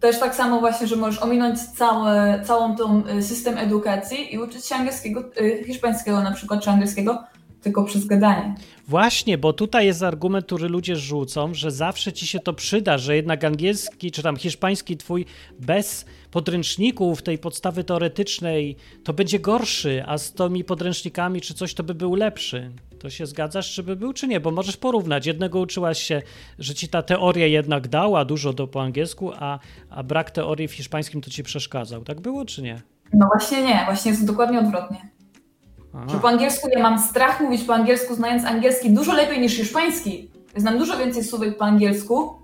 Speaker 3: Też tak samo właśnie, że możesz ominąć całe, całą tą y, system edukacji i uczyć się angielskiego, y, hiszpańskiego na przykład, czy angielskiego, tylko przez gadanie.
Speaker 2: Właśnie, bo tutaj jest argument, który ludzie rzucą, że zawsze ci się to przyda, że jednak angielski czy tam hiszpański twój bez podręczników, tej podstawy teoretycznej, to będzie gorszy, a z tymi podręcznikami czy coś to by był lepszy. To się zgadzasz, czy by był, czy nie? Bo możesz porównać. Jednego uczyłaś się, że ci ta teoria jednak dała dużo do po angielsku, a, a brak teorii w hiszpańskim to ci przeszkadzał. Tak było, czy nie?
Speaker 3: No właśnie nie, właśnie jest dokładnie odwrotnie. Aha. Że po angielsku ja mam strach mówić po angielsku, znając angielski dużo lepiej niż hiszpański. Znam dużo więcej słówek po angielsku,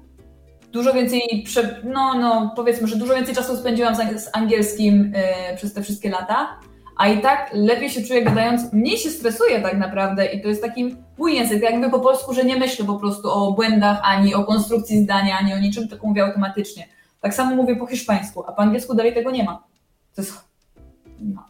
Speaker 3: dużo więcej, no, no powiedzmy, że dużo więcej czasu spędziłam z angielskim yy, przez te wszystkie lata, a i tak lepiej się czuję gadając, mniej się stresuję tak naprawdę i to jest taki mój język, jakby po polsku, że nie myślę po prostu o błędach, ani o konstrukcji zdania, ani o niczym, tylko mówię automatycznie. Tak samo mówię po hiszpańsku, a po angielsku dalej tego nie ma. To jest... No.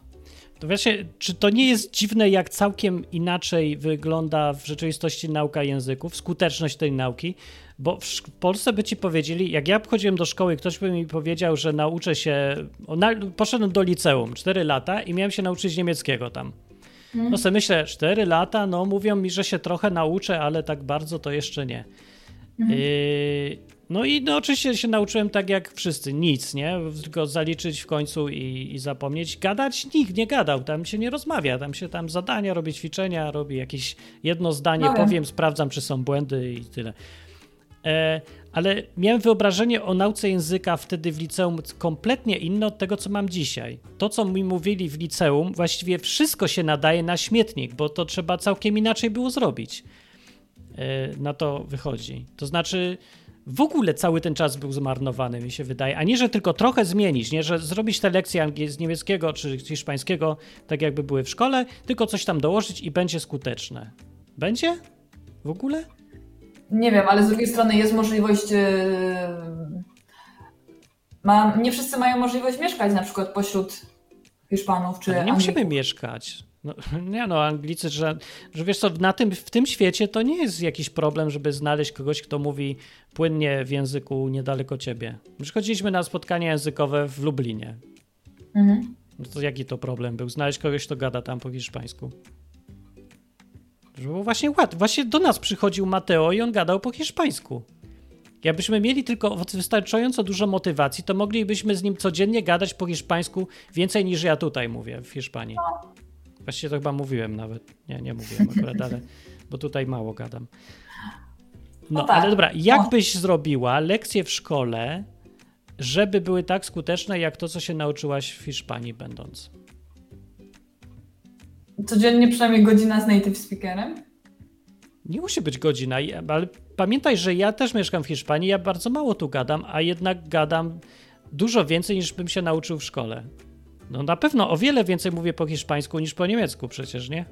Speaker 2: To wiecie, czy to nie jest dziwne, jak całkiem inaczej wygląda w rzeczywistości nauka języków, skuteczność tej nauki? Bo w Polsce by ci powiedzieli, jak ja chodziłem do szkoły, ktoś by mi powiedział, że nauczę się. Na, poszedłem do liceum 4 lata i miałem się nauczyć niemieckiego tam. Hmm. No sobie myślę, 4 lata, no mówią mi, że się trochę nauczę, ale tak bardzo to jeszcze nie. Hmm. Yy, no i no, oczywiście się nauczyłem tak jak wszyscy, nic, nie? Tylko zaliczyć w końcu i, i, zapomnieć. Gadać nikt nie gadał, tam się nie rozmawia, tam się tam zadania robi, ćwiczenia, robi jakieś jedno zdanie, no powiem, sprawdzam, czy są błędy i tyle. E, ale miałem wyobrażenie o nauce języka wtedy w liceum kompletnie inne od tego, co mam dzisiaj. To, co mi mówili w liceum, właściwie wszystko się nadaje na śmietnik, bo to trzeba całkiem inaczej było zrobić. E, na to wychodzi. To znaczy w ogóle cały ten czas był zmarnowany, mi się wydaje. A nie, że tylko trochę zmienić, nie, że zrobić te lekcje z niemieckiego czy hiszpańskiego tak jakby były w szkole, tylko coś tam dołożyć i będzie skuteczne. Będzie? W ogóle?
Speaker 3: Nie wiem, ale z drugiej strony jest możliwość. Yy... Ma... Nie wszyscy mają możliwość mieszkać na przykład pośród Hiszpanów czy.
Speaker 2: Ale nie Anglików. musimy mieszkać. No, nie no, Anglicy, że, że wiesz co, na tym, w tym świecie to nie jest jakiś problem, żeby znaleźć kogoś, kto mówi płynnie w języku niedaleko ciebie. Przychodziliśmy na spotkanie językowe w Lublinie. Mhm. No to jaki to problem był? Znaleźć kogoś, kto gada tam po hiszpańsku. Było właśnie łatwo. Właśnie do nas przychodził Mateo i on gadał po hiszpańsku. Jakbyśmy mieli tylko wystarczająco dużo motywacji, to moglibyśmy z nim codziennie gadać po hiszpańsku więcej niż ja tutaj mówię w Hiszpanii. Właściwie to chyba mówiłem nawet. Nie, nie mówiłem akurat, ale bo tutaj mało gadam. No, no tak. ale dobra, jak byś zrobiła lekcje w szkole, żeby były tak skuteczne, jak to, co się nauczyłaś w Hiszpanii będąc?
Speaker 3: Codziennie przynajmniej godzina z native speakerem?
Speaker 2: Nie musi być godzina, ale pamiętaj, że ja też mieszkam w Hiszpanii, ja bardzo mało tu gadam, a jednak gadam dużo więcej niż bym się nauczył w szkole. No na pewno o wiele więcej mówię po hiszpańsku niż po niemiecku przecież, nie?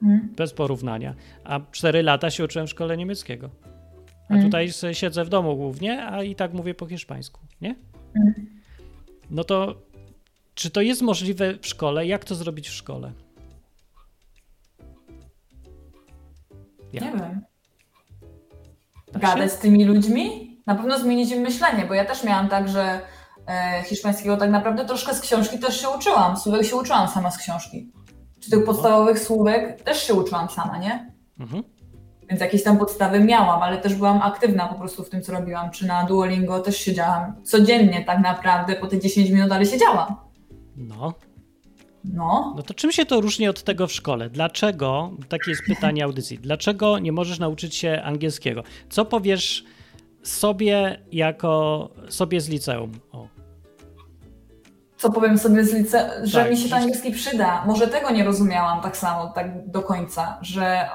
Speaker 2: Hmm. Bez porównania. A cztery lata się uczyłem w szkole niemieckiego. A mm. tutaj siedzę w domu głównie, a i tak mówię po hiszpańsku, nie? Mm. No to czy to jest możliwe w szkole? Jak to zrobić w szkole?
Speaker 3: Jak? Nie wiem. Gadać z tymi ludźmi? Na pewno zmienić im myślenie, bo ja też miałam tak, że hiszpańskiego tak naprawdę troszkę z książki też się uczyłam. Słówek się uczyłam sama z książki. Czy tych no. podstawowych słówek też się uczyłam sama, nie? Mhm. Więc jakieś tam podstawy miałam, ale też byłam aktywna po prostu w tym, co robiłam. Czy na Duolingo też siedziałam codziennie tak naprawdę po te 10 minut, ale siedziałam.
Speaker 2: No.
Speaker 3: No.
Speaker 2: No to czym się to różni od tego w szkole? Dlaczego, takie jest pytanie audycji, dlaczego nie możesz nauczyć się angielskiego? Co powiesz sobie jako, sobie z liceum? O.
Speaker 3: Co powiem sobie z liceum? Że tak, mi się to angielski przyda. Może tego nie rozumiałam tak samo, tak do końca, że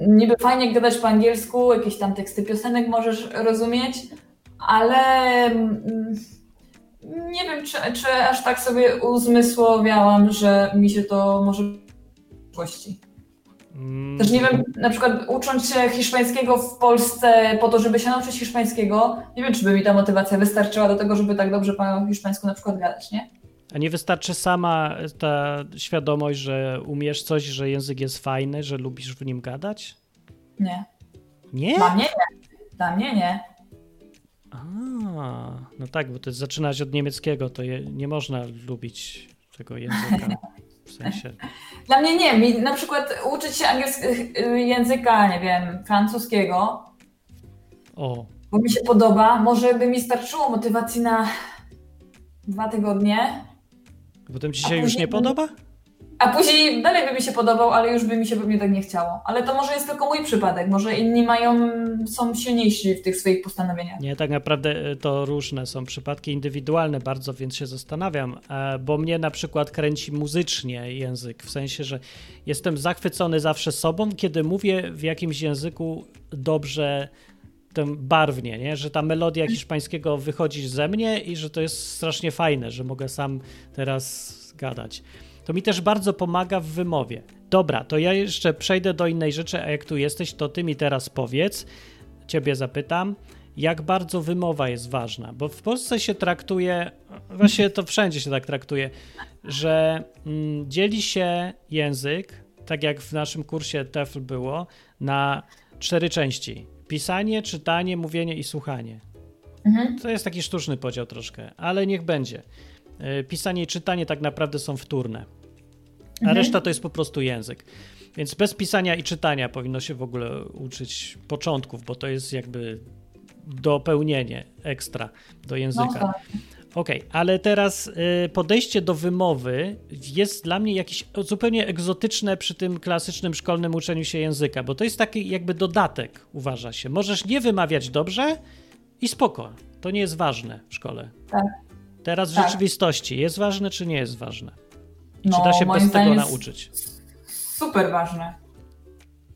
Speaker 3: niby fajnie gadać po angielsku, jakieś tam teksty piosenek możesz rozumieć, ale mm, nie wiem, czy, czy aż tak sobie uzmysłowiałam, że mi się to może przyszłości. Mm. Też nie wiem, na przykład ucząc się hiszpańskiego w Polsce po to, żeby się nauczyć hiszpańskiego, nie wiem, czy by mi ta motywacja wystarczyła do tego, żeby tak dobrze po hiszpańsku na przykład gadać, nie?
Speaker 2: A nie wystarczy sama ta świadomość, że umiesz coś, że język jest fajny, że lubisz w nim gadać?
Speaker 3: Nie.
Speaker 2: Nie?
Speaker 3: Dla mnie nie. Dla mnie nie.
Speaker 2: A, no tak, bo to jest zaczynać od niemieckiego, to je, nie można lubić tego języka. W sensie.
Speaker 3: Dla mnie nie. Mi na przykład uczyć się angielskiego języka, nie wiem, francuskiego.
Speaker 2: O.
Speaker 3: Bo mi się podoba. Może by mi starczyło motywacji na dwa tygodnie.
Speaker 2: Potem ci się już nie podoba?
Speaker 3: A później dalej by mi się podobał, ale już by mi się pewnie tak nie chciało. Ale to może jest tylko mój przypadek. Może inni mają, są silniejsi w tych swoich postanowieniach.
Speaker 2: Nie, tak naprawdę e, to różne są przypadki indywidualne bardzo, więc się zastanawiam. E, bo mnie na przykład kręci muzycznie język. W sensie, że jestem zachwycony zawsze sobą, kiedy mówię w jakimś języku dobrze barwnie, nie? że ta melodia hiszpańskiego wychodzi ze mnie i że to jest strasznie fajne, że mogę sam teraz gadać to mi też bardzo pomaga w wymowie. Dobra, to ja jeszcze przejdę do innej rzeczy, a jak tu jesteś, to ty mi teraz powiedz, ciebie zapytam, jak bardzo wymowa jest ważna, bo w Polsce się traktuje, właśnie to wszędzie się tak traktuje, że mm, dzieli się język, tak jak w naszym kursie TEFL było, na cztery części. Pisanie, czytanie, mówienie i słuchanie. Mhm. To jest taki sztuczny podział troszkę, ale niech będzie. E, pisanie i czytanie tak naprawdę są wtórne a mhm. reszta to jest po prostu język. Więc bez pisania i czytania powinno się w ogóle uczyć początków, bo to jest jakby dopełnienie ekstra do języka. No, tak. Okej, okay, ale teraz y, podejście do wymowy jest dla mnie jakieś zupełnie egzotyczne przy tym klasycznym szkolnym uczeniu się języka, bo to jest taki jakby dodatek, uważa się. Możesz nie wymawiać dobrze i spoko. To nie jest ważne w szkole.
Speaker 3: Tak.
Speaker 2: Teraz w tak. rzeczywistości jest ważne, czy nie jest ważne? No, Czy da się bez tego nauczyć?
Speaker 3: Super ważne.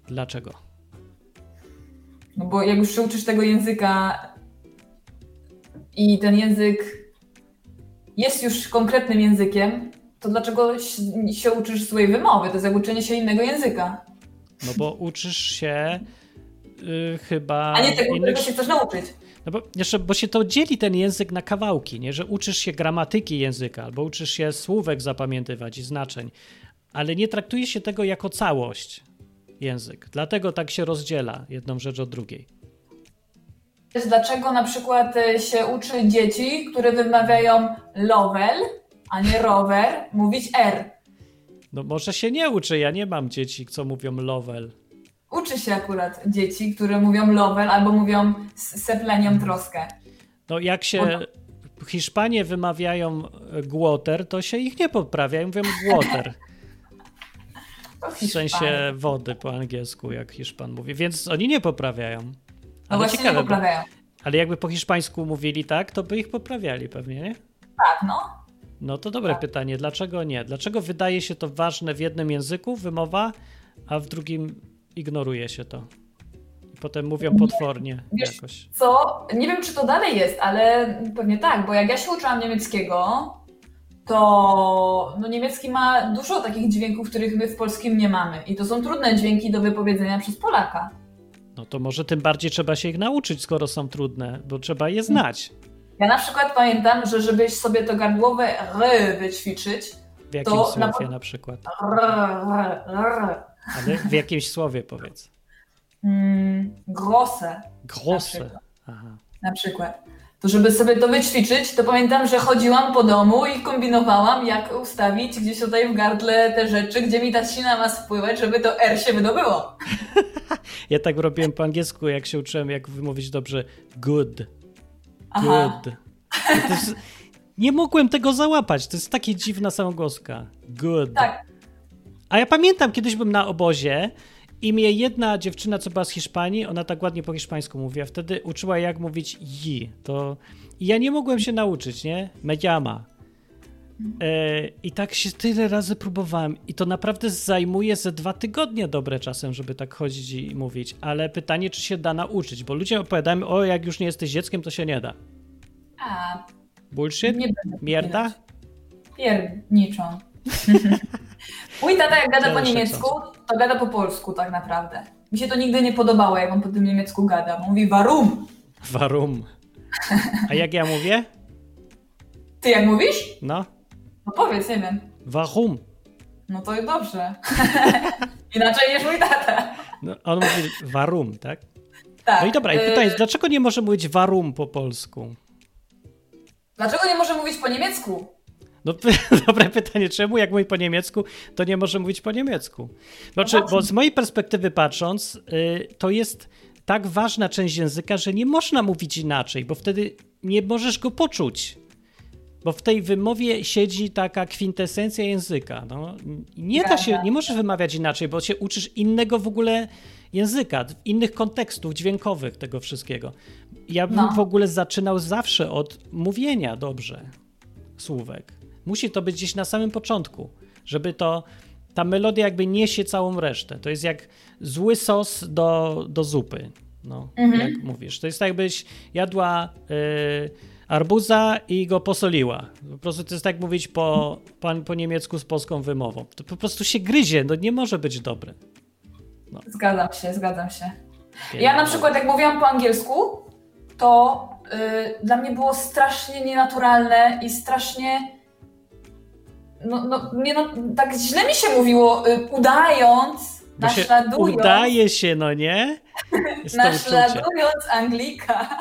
Speaker 2: Dlaczego?
Speaker 3: No bo jak już się uczysz tego języka i ten język jest już konkretnym językiem, to dlaczego się uczysz swojej wymowy? To jest jak uczenie się innego języka.
Speaker 2: No bo uczysz się yy, chyba.
Speaker 3: A nie tego, innych... się chcesz nauczyć.
Speaker 2: No bo jeszcze, bo się to dzieli ten język na kawałki, nie? Że uczysz się gramatyki języka, albo uczysz się słówek zapamiętywać i znaczeń, ale nie traktuje się tego jako całość język. Dlatego tak się rozdziela jedną rzecz od drugiej.
Speaker 3: Dlaczego na przykład e, się uczy dzieci, które wymawiają lovel, a nie rower, mówić R?
Speaker 2: No może się nie uczy, ja nie mam dzieci, co mówią lovel
Speaker 3: uczy się akurat dzieci, które mówią lovel albo mówią seplenią troskę.
Speaker 2: No jak się Hiszpanie wymawiają głoter, to się ich nie poprawia, mówią głoter. W sensie wody po angielsku, jak Hiszpan mówi, więc oni nie poprawiają. No
Speaker 3: ale właśnie ciekawe, nie poprawiają. Bo,
Speaker 2: ale jakby po hiszpańsku mówili tak, to by ich poprawiali pewnie, nie?
Speaker 3: Tak, no.
Speaker 2: No to dobre tak. pytanie, dlaczego nie? Dlaczego wydaje się to ważne w jednym języku, wymowa, a w drugim ignoruje się to. I potem mówią potwornie jakoś.
Speaker 3: Co? Nie wiem, czy to dalej jest, ale pewnie tak, bo jak ja się uczyłam niemieckiego, to no, niemiecki ma dużo takich dźwięków, których my w polskim nie mamy. I to są trudne dźwięki do wypowiedzenia przez Polaka.
Speaker 2: No to może tym bardziej trzeba się ich nauczyć, skoro są trudne, bo trzeba je znać.
Speaker 3: Ja na przykład pamiętam, że żebyś sobie to gardłowe r wyćwiczyć,
Speaker 2: W jakimś
Speaker 3: To
Speaker 2: słowie
Speaker 3: na-
Speaker 2: na przykład.
Speaker 3: r, r, r,
Speaker 2: Ale w jakimś słowie powiedz.
Speaker 3: mm, grosse
Speaker 2: Grosse.
Speaker 3: przykład.
Speaker 2: Aha.
Speaker 3: na przykład, to żeby sobie to wyćwiczyć, to pamiętam, że chodziłam po domu i kombinowałam, jak ustawić gdzieś tutaj w gardle te rzeczy, gdzie mi ta sina ma spływać, żeby to R się wydobyło.
Speaker 2: Ja tak robiłem po angielsku, jak się uczyłem, jak wymówić dobrze good.
Speaker 3: Aha.
Speaker 2: Good. Jest, nie mogłem tego załapać. To jest takie dziwna samogłoska. Good.
Speaker 3: Tak,
Speaker 2: A ja pamiętam, kiedyś byłem na obozie i mnie jedna dziewczyna, co była z Hiszpanii, ona tak ładnie po hiszpańsku mówi, a wtedy uczyła jak mówić ji. To i ja nie mogłem się nauczyć, nie? Me llama. E, I tak się tyle razy próbowałem i to naprawdę zajmuje ze dwa tygodnie dobre czasem, żeby tak chodzić i mówić, ale pytanie, czy się da nauczyć, bo ludzie opowiadają, o jak już nie jesteś dzieckiem, to się nie da.
Speaker 3: a
Speaker 2: Bullshit?
Speaker 3: nie będę
Speaker 2: Mierda?
Speaker 3: Pierniczą. Mój tata jak gada po niemiecku, to gada po polsku tak naprawdę. Mi się to nigdy nie podobało, jak on po tym niemiecku gada. Mówi warum.
Speaker 2: Warum? A jak ja mówię?
Speaker 3: Ty jak mówisz?
Speaker 2: No,
Speaker 3: No powiedz, nie wiem.
Speaker 2: warum?
Speaker 3: No to dobrze. Inaczej niż mój tata.
Speaker 2: No, on mówi warum, tak?
Speaker 3: Tak.
Speaker 2: No i dobra, i
Speaker 3: y,
Speaker 2: pytanie jest, dlaczego nie może mówić warum po polsku?
Speaker 3: Dlaczego nie może mówić po niemiecku?
Speaker 2: No dobre pytanie, czemu jak mówi po niemiecku, to nie może mówić po niemiecku? Znaczy, bo z mojej perspektywy patrząc, y, to jest tak ważna część języka, że nie można mówić inaczej, bo wtedy nie możesz go poczuć. Bo w tej wymowie siedzi taka kwintesencja języka. No, nie da się, nie możesz wymawiać inaczej, bo się uczysz innego w ogóle języka, innych kontekstów dźwiękowych tego wszystkiego. Ja bym
Speaker 3: No.
Speaker 2: w ogóle zaczynał zawsze od mówienia dobrze słówek. Musi to być gdzieś na samym początku, żeby to ta melodia jakby niesie całą resztę. To jest jak zły sos do, do zupy. No,
Speaker 3: Mhm.
Speaker 2: jak mówisz. To jest tak, jakbyś jadła y, arbuza i go posoliła. Po prostu to jest tak mówić po, po, po niemiecku z polską wymową. To po prostu się gryzie, no nie może być dobre.
Speaker 3: Zgadzam się, zgadzam się. Ja na przykład jak mówiłam po angielsku, to y, dla mnie było strasznie nienaturalne i strasznie no, no, nie, no tak źle mi się mówiło, y, udając,
Speaker 2: Bo się
Speaker 3: naśladując,
Speaker 2: udaje się, no nie?
Speaker 3: Naśladując Anglika.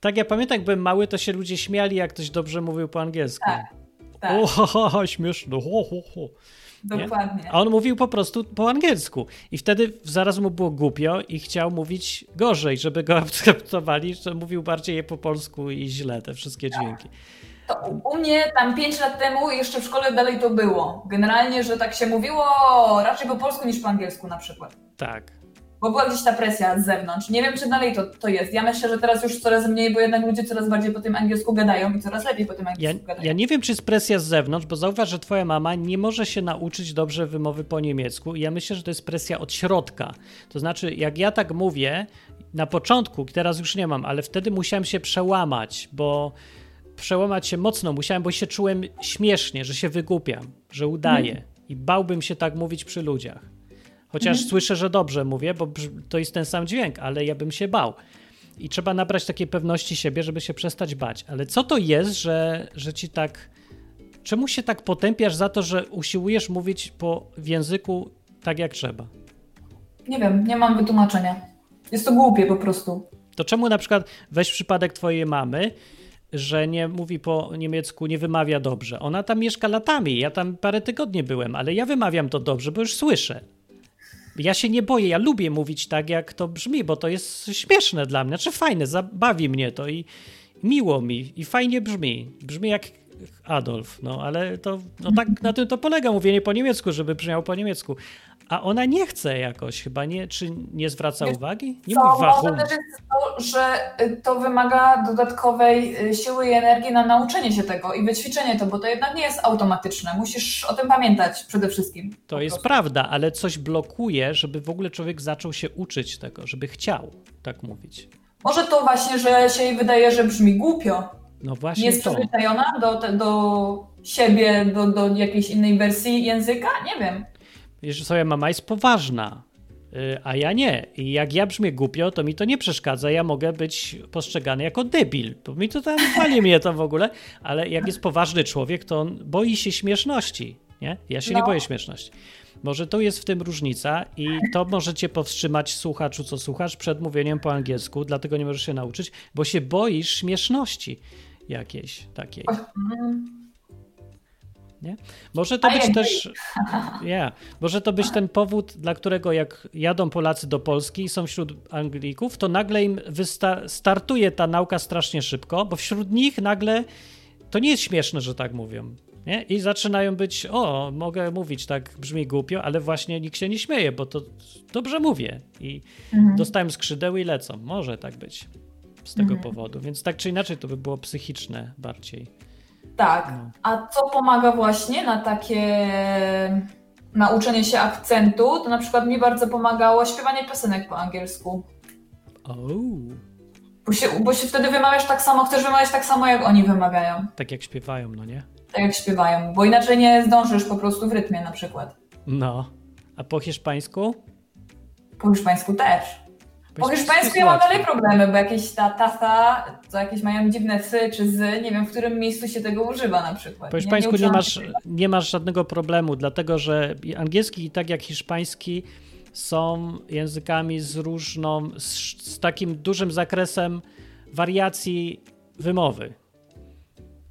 Speaker 2: Tak, ja pamiętam, jak byłem mały, to się ludzie śmiali, jak ktoś dobrze mówił po angielsku.
Speaker 3: Tak, tak,
Speaker 2: O, ho, ho, ho, śmieszno, ho, ho, ho.
Speaker 3: dokładnie.
Speaker 2: A on mówił po prostu po angielsku. I wtedy zaraz mu było głupio i chciał mówić gorzej, żeby go akceptowali, że mówił bardziej je po polsku i źle te wszystkie dźwięki.
Speaker 3: To u, mnie tam 5 lat temu jeszcze w szkole dalej to było. Generalnie, że tak się mówiło raczej po polsku niż po angielsku na przykład.
Speaker 2: Tak.
Speaker 3: Bo była gdzieś ta presja z zewnątrz. Nie wiem, czy dalej to, to jest. Ja myślę, że teraz już coraz mniej, bo jednak ludzie coraz bardziej po tym angielsku gadają i coraz lepiej po tym
Speaker 2: Ja,
Speaker 3: angielsku gadają.
Speaker 2: ja nie wiem, czy jest presja z zewnątrz, bo zauważ, że twoja mama nie może się nauczyć dobrze wymowy po niemiecku. I ja myślę, że to jest presja od środka. To znaczy, jak ja tak mówię, na początku, teraz już nie mam, ale wtedy musiałem się przełamać, bo przełamać się mocno musiałem, bo się czułem śmiesznie, że się wygłupiam, że udaję. I bałbym się tak mówić przy ludziach. Chociaż słyszę, że dobrze mówię, bo to jest ten sam dźwięk, ale ja bym się bał. I trzeba nabrać takiej pewności siebie, żeby się przestać bać. Ale co to jest, że, że ci tak. Czemu się tak potępiasz za to, że usiłujesz mówić po w języku tak jak trzeba?
Speaker 3: Nie wiem, nie mam wytłumaczenia. Jest to głupie po prostu.
Speaker 2: To czemu na przykład weź przypadek twojej mamy, że nie mówi po niemiecku, nie wymawia dobrze. Ona tam mieszka latami, ja tam parę tygodni byłem, ale ja wymawiam to dobrze, bo już słyszę. Ja się nie boję, ja lubię mówić tak, jak to brzmi, bo to jest śmieszne dla mnie, znaczy fajne, zabawi mnie to i miło mi i fajnie brzmi. Brzmi jak Adolf, no ale to no tak na tym to polega, mówienie po niemiecku, żeby brzmiało po niemiecku. A ona nie chce jakoś chyba, nie? Czy nie zwraca
Speaker 3: Wiesz
Speaker 2: uwagi? Nie mówi
Speaker 3: może
Speaker 2: wachum.
Speaker 3: też jest to, że to wymaga dodatkowej y, siły i energii na nauczenie się tego i wyćwiczenie to, bo to jednak nie jest automatyczne. Musisz o tym pamiętać przede wszystkim.
Speaker 2: To jest prawda, ale coś blokuje, żeby w ogóle człowiek zaczął się uczyć tego, żeby chciał tak mówić.
Speaker 3: Może to właśnie, że się jej wydaje, że brzmi głupio.
Speaker 2: No
Speaker 3: Nie
Speaker 2: właśnie
Speaker 3: jest
Speaker 2: to.
Speaker 3: przyzwyczajona do, do siebie, do, do jakiejś innej wersji języka? Nie wiem.
Speaker 2: Wiesz, swoja mama jest poważna. Y, a ja nie. I jak ja brzmię głupio, to mi to nie przeszkadza. Ja mogę być postrzegany jako debil. Bo mi to tam chwali mnie to w ogóle. Ale jak jest poważny człowiek, to on boi się śmieszności. Nie? Ja się no. nie boję śmieszności. Może to jest w tym różnica i to może cię powstrzymać, słuchaczu, co słuchasz, przed mówieniem po angielsku, dlatego nie możesz się nauczyć, bo się boisz śmieszności jakiejś takiej. Nie? Może to być też. Yeah, może to być ten powód, dla którego jak jadą Polacy do Polski i są wśród Anglików, to nagle im startuje ta nauka strasznie szybko, bo wśród nich nagle to nie jest śmieszne, że tak mówią. Nie? I zaczynają być, o, mogę mówić tak, brzmi głupio, ale właśnie nikt się nie śmieje, bo to dobrze mówię. I mhm. dostałem skrzydeł i lecą. Może tak być z tego mhm. powodu. Więc tak czy inaczej to by było psychiczne bardziej.
Speaker 3: Tak. No. A co pomaga właśnie na takie nauczenie się akcentu, to na przykład mi bardzo pomagało śpiewanie piosenek po angielsku.
Speaker 2: Oh.
Speaker 3: Bo się, bo się wtedy wymawiasz tak samo, chcesz wymawiać tak samo, jak oni wymagają.
Speaker 2: Tak jak śpiewają, no nie?
Speaker 3: Tak jak śpiewają, bo inaczej nie zdążysz po prostu w rytmie na przykład.
Speaker 2: No. A po hiszpańsku?
Speaker 3: Po hiszpańsku też. Po hiszpańsku ja mam dalej problemy, bo jakieś ta tasa, to jakieś mają dziwne sy czy z, nie wiem w którym miejscu się tego używa na przykład.
Speaker 2: Po hiszpańsku nie, nie masz, nie masz żadnego problemu, dlatego że angielski tak jak hiszpański są językami z różną, z, z takim dużym zakresem wariacji wymowy.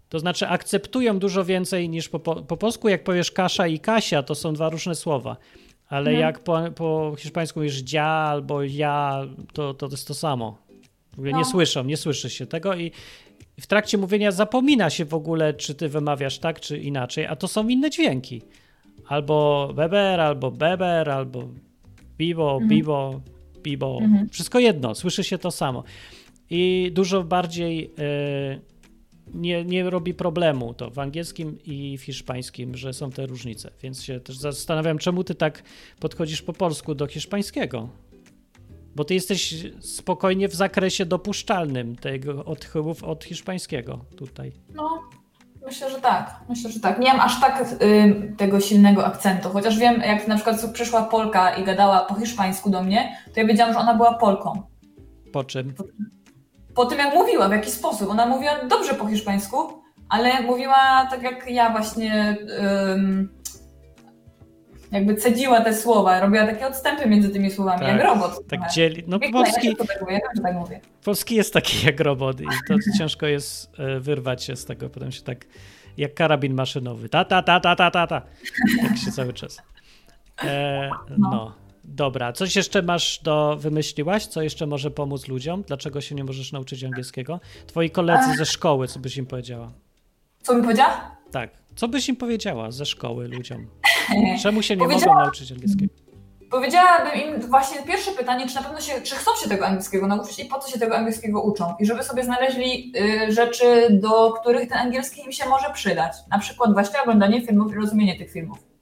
Speaker 2: To znaczy akceptują dużo więcej niż po, po, po polsku, jak powiesz Kasza i Kasia, to są dwa różne słowa. Ale mhm. jak po, po hiszpańsku mówisz dzia albo ja, to, to jest to samo. W ogóle no. nie słyszą, nie słyszy się tego i w trakcie mówienia zapomina się w ogóle, czy ty wymawiasz tak, czy inaczej, a to są inne dźwięki. Albo beber, albo beber, albo bibo, mhm. bibo, bibo. Mhm. Wszystko jedno, słyszy się to samo. I dużo bardziej... Yy, nie, nie robi problemu to w angielskim i w hiszpańskim, że są te różnice. Więc się też zastanawiam, czemu ty tak podchodzisz po polsku do hiszpańskiego. Bo ty jesteś spokojnie w zakresie dopuszczalnym tego odchyłów od hiszpańskiego tutaj.
Speaker 3: No, myślę, że tak. Myślę, że tak. Nie mam aż tak y, tego silnego akcentu, chociaż wiem, jak na przykład przyszła Polka i gadała po hiszpańsku do mnie, to ja wiedziałam, że ona była Polką.
Speaker 2: Po czym?
Speaker 3: po tym, jak mówiła, w jaki sposób. Ona mówiła dobrze po hiszpańsku, ale mówiła tak jak ja właśnie jakby cedziła te słowa, robiła takie odstępy między tymi słowami, tak, jak robot.
Speaker 2: Tak dzieli. No polski, ja tak mówię, ja tak mówię. polski jest taki jak robot i to ciężko jest e, wyrwać się z tego, potem się tak jak karabin maszynowy. Ta, ta, ta, ta, ta, ta, ta. Tak się cały czas. E, no. Dobra, coś jeszcze masz do wymyśliłaś? Co jeszcze może pomóc ludziom? Dlaczego się nie możesz nauczyć angielskiego? Twoi koledzy ze szkoły, co byś im powiedziała?
Speaker 3: Co bym powiedziała?
Speaker 2: Tak. Co byś im powiedziała ze szkoły ludziom? Czemu się nie mogą nauczyć angielskiego?
Speaker 3: Powiedziałabym im właśnie pierwsze pytanie, czy na pewno się, czy chcą się tego angielskiego nauczyć i po co się tego angielskiego uczą. I żeby sobie znaleźli y, rzeczy, do których ten angielski im się może przydać. Na przykład właśnie oglądanie filmów i rozumienie tych filmów.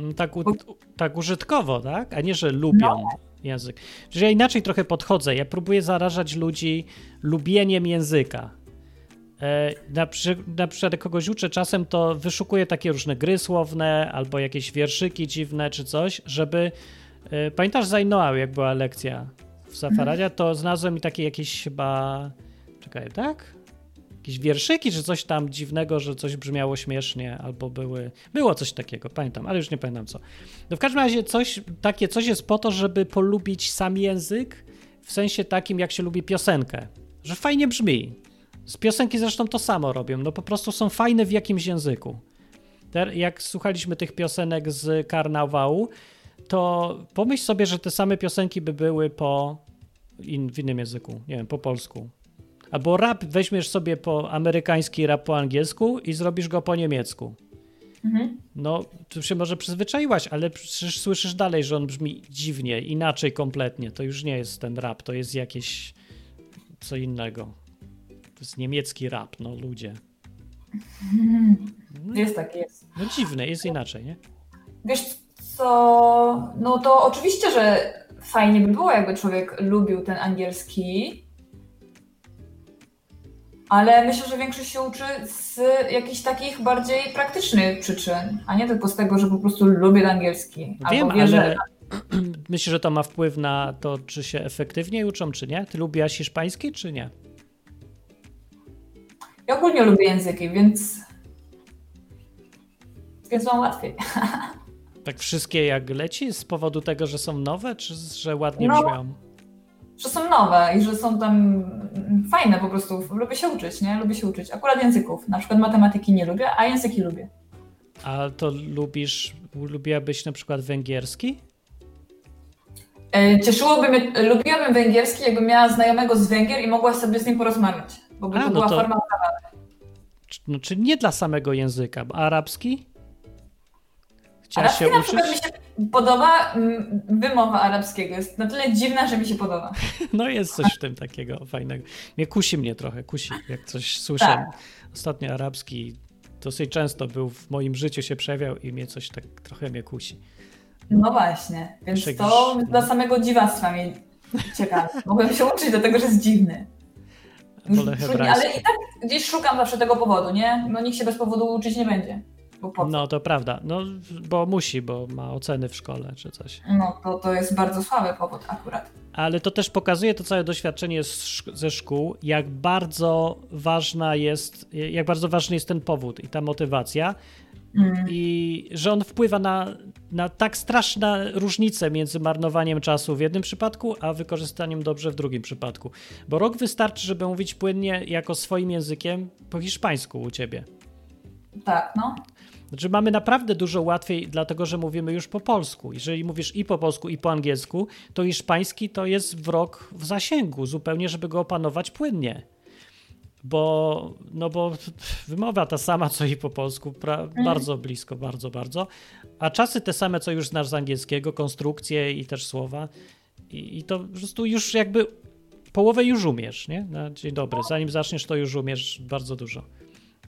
Speaker 2: Mm, tak, u, tak użytkowo, tak? A nie, że lubią no. język. Że ja inaczej trochę podchodzę. Ja próbuję zarażać ludzi lubieniem języka. E, na, przy, na przykład jak kogoś uczę czasem, to wyszukuję takie różne gry słowne albo jakieś wierszyki dziwne czy coś, żeby... E, pamiętasz Zainoa, jak była lekcja w Safaradzie, to znalazłem mi takie jakieś chyba... Czekaj, tak? Jakieś wierszyki, czy coś tam dziwnego, że coś brzmiało śmiesznie, albo były, było coś takiego, pamiętam, ale już nie pamiętam co. No w każdym razie coś, takie coś jest po to, żeby polubić sam język, w sensie takim, jak się lubi piosenkę, że fajnie brzmi. Z piosenki zresztą to samo robią, no po prostu są fajne w jakimś języku. Jak słuchaliśmy tych piosenek z karnawału, to pomyśl sobie, że te same piosenki by były po in, w innym języku, nie wiem, po polsku, Albo rap weźmiesz sobie po amerykański rap po angielsku i zrobisz go po niemiecku. Mhm. No, tu się może przyzwyczaiłaś, ale przecież słyszysz dalej, że on brzmi dziwnie, inaczej kompletnie. To już nie jest ten rap, to jest jakieś co innego. To jest niemiecki rap, no ludzie.
Speaker 3: No, jest tak, jest.
Speaker 2: No dziwne, jest inaczej, nie?
Speaker 3: Wiesz co, no to oczywiście, że fajnie by było, jakby człowiek lubił ten angielski, ale myślę, że większość się uczy z jakichś takich bardziej praktycznych przyczyn, a nie tylko z tego, że po prostu lubię angielski.
Speaker 2: Wiem, albo wie, ale, myślisz, że to ma wpływ na to, czy się efektywniej uczą, czy nie? Ty lubiłaś hiszpański, czy nie?
Speaker 3: Ja ogólnie lubię języki, więc więc mam łatwiej.
Speaker 2: Tak wszystkie jak leci z powodu tego, że są nowe, czy że ładnie
Speaker 3: No.
Speaker 2: brzmią?
Speaker 3: Że są nowe i że są tam fajne po prostu. Lubię się uczyć, nie? Lubię się uczyć. Akurat języków. Na przykład matematyki nie lubię, a języki lubię.
Speaker 2: A to lubisz, lubiłabyś na przykład węgierski?
Speaker 3: E, Cieszyłoby mnie, lubiłabym węgierski, jakbym miała znajomego z Węgier i mogła sobie z nim porozmawiać. Bo by
Speaker 2: A,
Speaker 3: to
Speaker 2: no
Speaker 3: była
Speaker 2: to-
Speaker 3: forma.
Speaker 2: Czy- No, czy nie dla samego języka? Arabski? Chciałaś
Speaker 3: Arabski
Speaker 2: się
Speaker 3: na przykład mi się podoba, mm, wymowa arabskiego jest na tyle dziwna, że mi się podoba.
Speaker 2: No jest coś w tym takiego fajnego. Nie kusi mnie trochę, kusi, jak coś słyszę.
Speaker 3: Tak.
Speaker 2: Ostatnio arabski dosyć często był w moim życiu, się przejawiał i mnie coś tak trochę mnie kusi.
Speaker 3: No właśnie, więc to
Speaker 2: jakiś-
Speaker 3: dla samego dziwactwa mnie ciekawe. Mogłem się uczyć do tego, że jest dziwny.
Speaker 2: Wolę hebrajski.
Speaker 3: ale i tak gdzieś szukam zawsze tego powodu, nie? No nikt się bez powodu uczyć nie będzie. Bo po co?
Speaker 2: No to prawda, no bo musi, bo ma oceny w szkole czy coś.
Speaker 3: No to, to jest bardzo słaby powód akurat.
Speaker 2: Ale to też pokazuje to całe doświadczenie ze szkół, jak bardzo ważna jest, jak bardzo ważny jest ten powód i ta motywacja.
Speaker 3: Mm.
Speaker 2: I że on wpływa na, na tak straszne różnice między marnowaniem czasu w jednym przypadku, a wykorzystaniem dobrze w drugim przypadku. Bo rok wystarczy, żeby mówić płynnie jako swoim językiem po hiszpańsku u ciebie.
Speaker 3: Tak, no.
Speaker 2: Znaczy mamy naprawdę dużo łatwiej, dlatego że mówimy już po polsku. Jeżeli mówisz i po polsku, i po angielsku, to hiszpański to jest w rok w zasięgu, zupełnie, żeby go opanować płynnie. Bo, no bo wymowa ta sama, co i po polsku, pra, bardzo blisko, bardzo, bardzo. A czasy te same, co już znasz z angielskiego, konstrukcje i też słowa. I, i to po prostu już jakby połowę już umiesz, nie? Na dzień dobry. Zanim zaczniesz, to już umiesz bardzo dużo.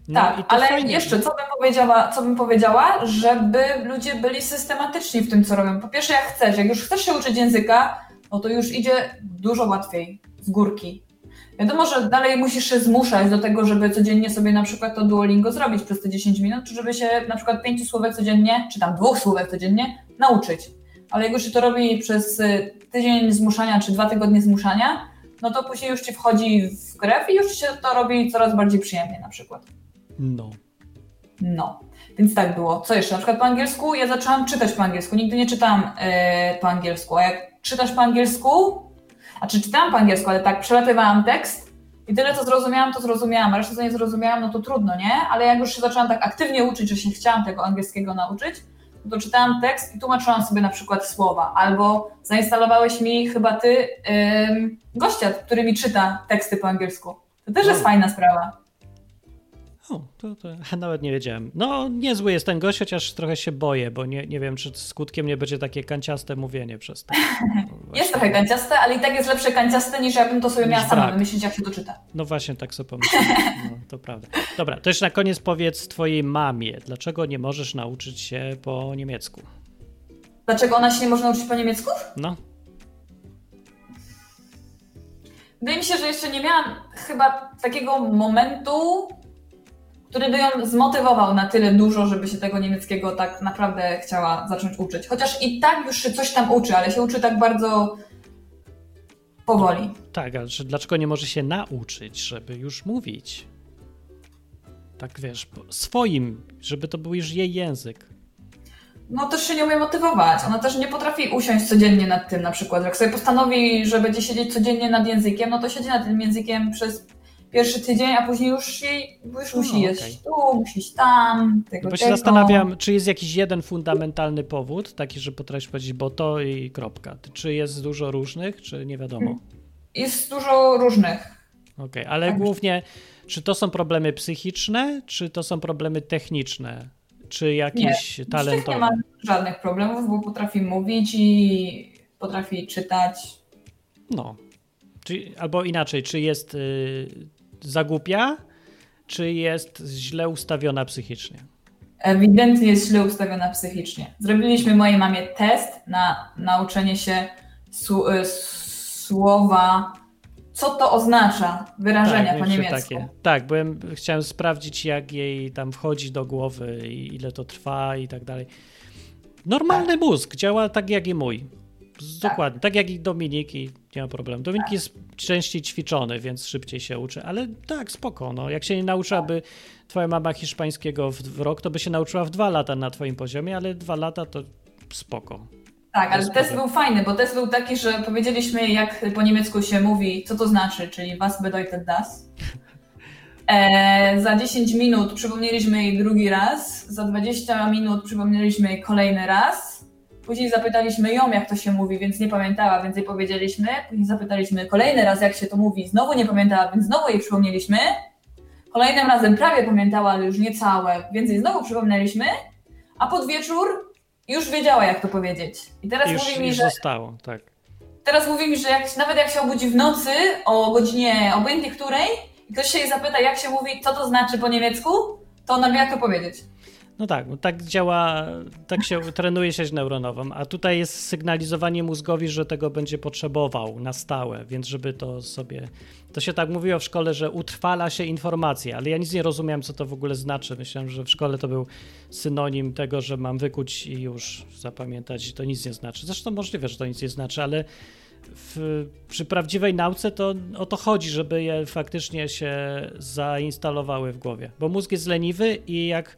Speaker 2: No
Speaker 3: tak, ale
Speaker 2: fajnie.
Speaker 3: jeszcze co bym, powiedziała, co bym powiedziała, żeby ludzie byli systematyczni w tym, co robią. Po pierwsze, jak chcesz, jak już chcesz się uczyć języka, no to już idzie dużo łatwiej z górki. Wiadomo, że dalej musisz się zmuszać do tego, żeby codziennie sobie na przykład to Duolingo zrobić przez te 10 minut, czy żeby się na przykład pięciu słówek codziennie, czy tam dwóch słówek codziennie nauczyć. Ale jak już się to robi przez y, tydzień zmuszania, czy dwa tygodnie zmuszania, no to później już ci wchodzi w krew i już się to robi coraz bardziej przyjemnie na przykład.
Speaker 2: No.
Speaker 3: No, więc tak było. Co jeszcze? Na przykład po angielsku ja zaczęłam czytać po angielsku. Nigdy nie czytałam e, po angielsku. A jak czytasz po angielsku, a czy czytałam po angielsku, ale tak przelatywałam tekst i tyle co zrozumiałam, to zrozumiałam, a resztę co nie zrozumiałam, no to trudno, nie? Ale jak już się zaczęłam tak aktywnie uczyć, że się chciałam tego angielskiego nauczyć, no to czytałam tekst i tłumaczyłam sobie na przykład słowa. Albo zainstalowałeś mi chyba ty ym, gościa, który mi czyta teksty po angielsku. To też jest
Speaker 2: O.
Speaker 3: fajna sprawa.
Speaker 2: O, to, to nawet nie wiedziałem. No, niezły jest ten gość, chociaż trochę się boję, bo nie, nie wiem, czy skutkiem nie będzie takie kanciaste mówienie przez to. No.
Speaker 3: Jest trochę kanciaste, ale i tak jest lepsze kanciaste niż jakbym to sobie miała sama wymyślić, jak się to czyta.
Speaker 2: No właśnie, tak sobie pomyślałem. No, to prawda. Dobra, to jeszcze na koniec powiedz twojej mamie, dlaczego nie możesz nauczyć się po niemiecku?
Speaker 3: Dlaczego ona się nie może nauczyć po niemiecku?
Speaker 2: No,
Speaker 3: Wydaje mi się, że jeszcze nie miałam chyba takiego momentu, który by ją zmotywował na tyle dużo, żeby się tego niemieckiego tak naprawdę chciała zacząć uczyć. Chociaż i tak już się coś tam uczy, ale się uczy tak bardzo powoli.
Speaker 2: tak, ale dlaczego nie może się nauczyć, żeby już mówić? Tak wiesz, swoim, żeby to był już jej język.
Speaker 3: No też się nie umie motywować. Ona też nie potrafi usiąść codziennie nad tym na przykład. Jak sobie postanowi, że będzie siedzieć codziennie nad językiem, no to siedzi nad tym językiem przez pierwszy tydzień, a później już jej już
Speaker 2: No,
Speaker 3: musi jeść tu, musi iść tam, tego,
Speaker 2: Bo się
Speaker 3: tego.
Speaker 2: zastanawiam, czy jest jakiś jeden fundamentalny powód, taki, że potrafisz powiedzieć, bo to i kropka. Czy jest dużo różnych, czy nie wiadomo?
Speaker 3: Jest dużo różnych.
Speaker 2: Okej, ale
Speaker 3: Tak.
Speaker 2: głównie, czy to są problemy psychiczne, czy to są problemy techniczne, czy
Speaker 3: tych
Speaker 2: talentowe?
Speaker 3: nie ma żadnych problemów, bo potrafi mówić i potrafi czytać.
Speaker 2: No. Czy, albo inaczej, czy jest y, zagłupia, czy jest źle ustawiona psychicznie?
Speaker 3: Ewidentnie jest źle ustawiona psychicznie. Zrobiliśmy mojej mamie test na nauczenie się su- y, słowa, co to oznacza, wyrażenia po
Speaker 2: mieliśmy
Speaker 3: niemiecku.
Speaker 2: Takie. Tak, byłem, chciałem sprawdzić, jak jej tam wchodzi do głowy i ile to trwa i tak dalej. Normalny mózg działa tak jak i mój. Dokładnie, tak jak i Dominik i nie ma problemu. Dominik
Speaker 3: Tak.
Speaker 2: jest częściej ćwiczony, więc szybciej się uczy, ale tak, spoko. No. Jak się nie nauczyłaby twoja mama hiszpańskiego w, w rok, to by się nauczyła w dwa lata na twoim poziomie, ale dwa lata to spoko.
Speaker 3: Tak, ale test był fajny, bo test był taki, że powiedzieliśmy, jak po niemiecku się mówi, co to znaczy, czyli was bedeutet das. E, za 10 minut przypomnieliśmy jej drugi raz, za 20 minut przypomnieliśmy jej kolejny raz. Później zapytaliśmy ją, jak to się mówi, więc nie pamiętała, więc jej powiedzieliśmy. Później zapytaliśmy kolejny raz, jak się to mówi, znowu nie pamiętała, więc znowu jej przypomnieliśmy. Kolejnym razem prawie pamiętała, ale już nie całe, więc jej znowu przypomnieliśmy. A pod wieczór już wiedziała, jak to powiedzieć. I teraz
Speaker 2: Już,
Speaker 3: mówi mi,
Speaker 2: już
Speaker 3: że
Speaker 2: zostało, tak.
Speaker 3: Teraz mówi mi, że jak, nawet jak się obudzi w nocy o godzinie obojętnie której i ktoś się jej zapyta, jak się mówi, co to znaczy po niemiecku, to ona wie, jak to powiedzieć.
Speaker 2: No tak, tak działa, tak się trenuje sieć neuronową, a tutaj jest sygnalizowanie mózgowi, że tego będzie potrzebował na stałe, więc żeby to sobie, to się tak mówiło w szkole, że utrwala się informacja, ale ja nic nie rozumiałem, co to w ogóle znaczy. Myślałem, że w szkole to był synonim tego, że mam wykuć i już zapamiętać, to nic nie znaczy. Zresztą możliwe, że to nic nie znaczy, ale w, przy prawdziwej nauce to o to chodzi, żeby je faktycznie się zainstalowały w głowie, bo mózg jest leniwy i jak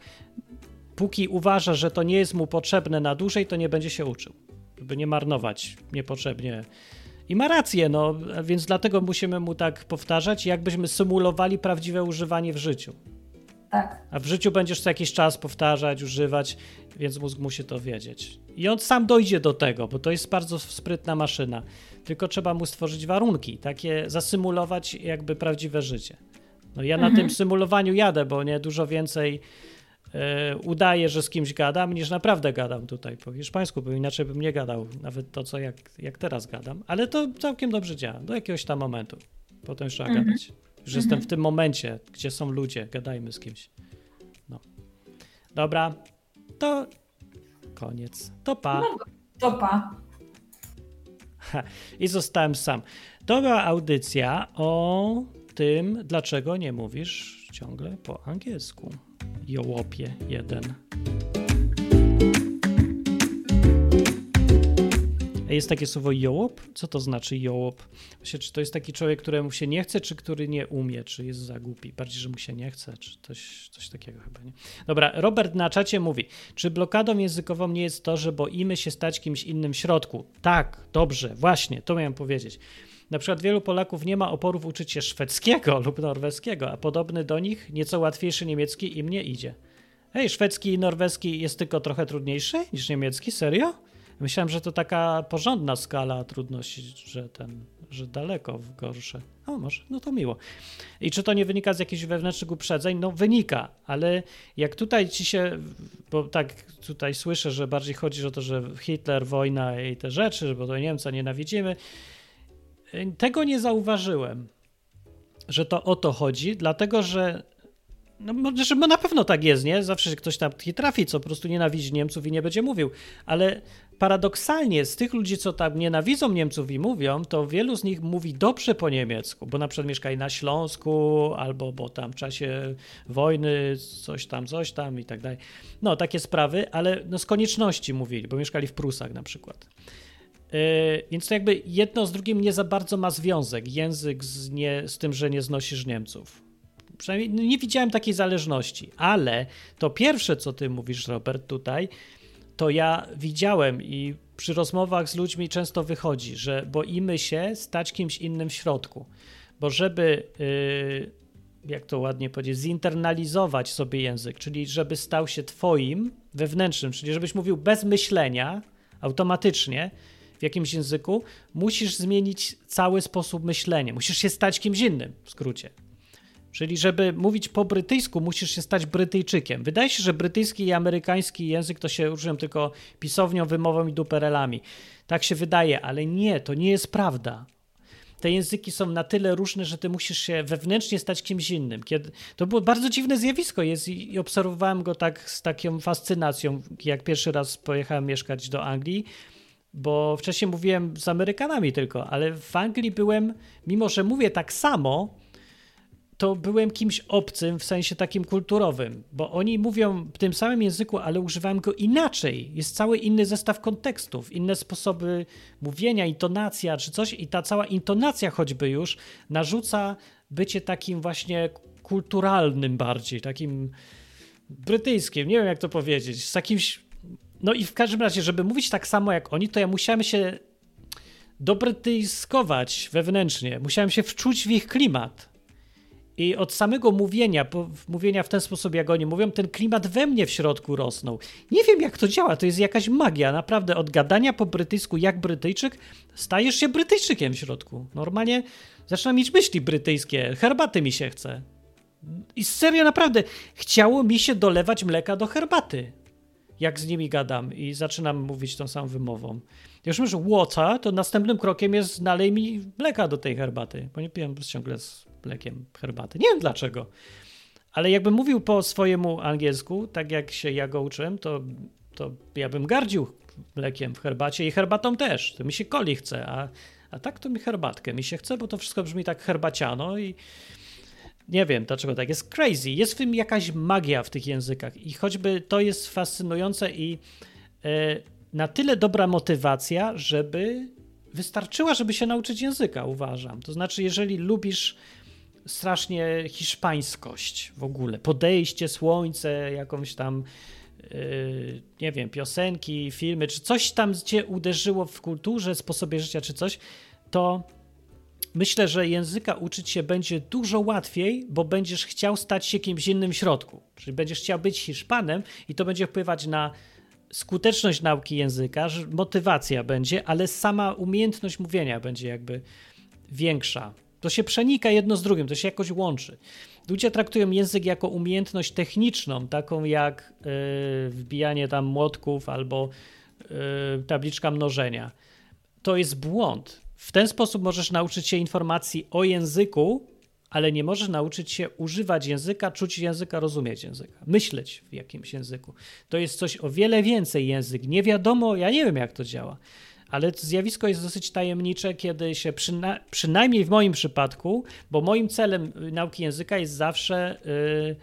Speaker 2: póki uważa, że to nie jest mu potrzebne na dłużej, to nie będzie się uczył, żeby nie marnować niepotrzebnie. I ma rację, no, więc dlatego musimy mu tak powtarzać, jakbyśmy symulowali prawdziwe używanie w życiu.
Speaker 3: Tak.
Speaker 2: A w życiu będziesz co jakiś czas powtarzać, używać, więc mózg musi to wiedzieć. I on sam dojdzie do tego, bo to jest bardzo sprytna maszyna. Tylko trzeba mu stworzyć warunki, takie zasymulować jakby prawdziwe życie. No ja na tym symulowaniu jadę, bo nie dużo więcej udaję, że z kimś gadam, niż naprawdę gadam tutaj po hiszpańsku, bo inaczej bym nie gadał, nawet to, co jak, jak teraz gadam. Ale to całkiem dobrze działa, do jakiegoś tam momentu. Potem już trzeba gadać. Już jestem w tym momencie, gdzie są ludzie, gadajmy z kimś. No. Dobra, to koniec. To pa.
Speaker 3: To pa.
Speaker 2: I zostałem sam. To była audycja o tym, dlaczego nie mówisz ciągle po angielsku. Jołopie jeden. Jest takie słowo jołop? Co to znaczy jołop? Właśnie, czy to jest taki człowiek, któremu się nie chce, czy który nie umie, czy jest za głupi? Bardziej, że mu się nie chce, czy coś, coś takiego chyba, nie? Dobra, Robert na czacie mówi, czy blokadą językową nie jest to, że boimy się stać kimś innym w środku? Tak, dobrze, właśnie, to miałem powiedzieć. Na przykład wielu Polaków nie ma oporów uczyć się szwedzkiego lub norweskiego, a podobny do nich, nieco łatwiejszy niemiecki im nie idzie. Hej, szwedzki i norweski jest tylko trochę trudniejszy niż niemiecki? Serio? Myślałem, że to taka porządna skala trudności, że ten, że daleko gorsze. O, może, no to miło. I czy to nie wynika z jakichś wewnętrznych uprzedzeń? No wynika, ale jak tutaj ci się, bo tak tutaj słyszę, że bardziej chodzi o to, że Hitler, wojna i te rzeczy, bo to Niemca nienawidzimy, tego nie zauważyłem, że to o to chodzi, dlatego że no, że na pewno tak jest, nie? Zawsze się ktoś tam trafi, co po prostu nienawidzi Niemców i nie będzie mówił. Ale paradoksalnie z tych ludzi, co tam nienawidzą Niemców i mówią, to wielu z nich mówi dobrze po niemiecku, bo na przykład mieszkali na Śląsku, albo bo tam w czasie wojny coś tam, coś tam i tak dalej. No, takie sprawy, ale no, z konieczności mówili, bo mieszkali w Prusach na przykład. Yy, Więc to jakby jedno z drugim nie za bardzo ma związek. Język z, nie, z tym, że nie znosisz Niemców. Przynajmniej nie widziałem takiej zależności, ale to pierwsze, co ty mówisz, Robert, tutaj, to ja widziałem i przy rozmowach z ludźmi często wychodzi, że boimy się stać kimś innym w środku, bo żeby, yy, jak to ładnie powiedzieć, zinternalizować sobie język, czyli żeby stał się twoim wewnętrznym, czyli żebyś mówił bez myślenia, automatycznie jakimś języku, musisz zmienić cały sposób myślenia, musisz się stać kimś innym, w skrócie. Czyli, żeby mówić po brytyjsku, musisz się stać Brytyjczykiem. Wydaje się, że brytyjski i amerykański język to się różnią tylko pisownią, wymową i duperelami. Tak się wydaje, ale nie, to nie jest prawda. Te języki są na tyle różne, że ty musisz się wewnętrznie stać kimś innym. Kiedy... To było bardzo dziwne zjawisko jest i, obserwowałem go tak z taką fascynacją, jak pierwszy raz pojechałem mieszkać do Anglii, bo wcześniej mówiłem z Amerykanami tylko, ale w Anglii byłem, mimo że mówię tak samo, to byłem kimś obcym w sensie takim kulturowym, bo oni mówią w tym samym języku, ale używają go inaczej. Jest cały inny zestaw kontekstów, inne sposoby mówienia, intonacja czy coś i ta cała intonacja choćby już narzuca bycie takim właśnie kulturalnym bardziej, takim brytyjskim, nie wiem jak to powiedzieć, z jakimś no i w każdym razie, żeby mówić tak samo jak oni, to ja musiałem się dobrytyjskować wewnętrznie, musiałem się wczuć w ich klimat. I od samego mówienia, mówienia w ten sposób, jak oni mówią, ten klimat we mnie w środku rosnął. Nie wiem, jak to działa, to jest jakaś magia. Naprawdę, od gadania po brytyjsku, jak Brytyjczyk, stajesz się Brytyjczykiem w środku. Normalnie zaczynam mieć myśli brytyjskie, herbaty mi się chce. I serio, naprawdę, chciało mi się dolewać mleka do herbaty, jak z nimi gadam i zaczynam mówić tą samą wymową. Jak już mówię, water, to następnym krokiem jest nalej mi mleka do tej herbaty, bo nie piję ciągle z mlekiem herbaty. Nie wiem dlaczego. Ale jakbym mówił po swojemu angielsku, tak jak się ja go uczyłem, to, to ja bym gardził mlekiem w herbacie i herbatą też. To mi się coli chce, a, a tak to mi herbatkę mi się chce, bo to wszystko brzmi tak herbaciano i nie wiem dlaczego tak. Jest crazy. Jest w tym jakaś magia w tych językach i choćby to jest fascynujące i e, na tyle dobra motywacja, żeby wystarczyła, żeby się nauczyć języka, uważam. To znaczy, jeżeli lubisz strasznie hiszpańskość w ogóle, podejście, słońce, jakąś tam yy, nie wiem, piosenki, filmy, czy coś tam cię uderzyło w kulturze, sposobie życia, czy coś, to myślę, że języka uczyć się będzie dużo łatwiej, bo będziesz chciał stać się kimś innym w środku. Czyli będziesz chciał być Hiszpanem i to będzie wpływać na skuteczność nauki języka, motywacja będzie, ale sama umiejętność mówienia będzie jakby większa. To się przenika jedno z drugim, to się jakoś łączy. Ludzie traktują język jako umiejętność techniczną, taką jak yy, wbijanie tam młotków albo yy, tabliczka mnożenia. To jest błąd. W ten sposób możesz nauczyć się informacji o języku, ale nie możesz nauczyć się używać języka, czuć języka, rozumieć języka, myśleć w jakimś języku. To jest coś o wiele więcej język. Nie wiadomo, ja nie wiem jak to działa, ale to zjawisko jest dosyć tajemnicze, kiedy się przyna przynajmniej w moim przypadku, bo moim celem nauki języka jest zawsze yy,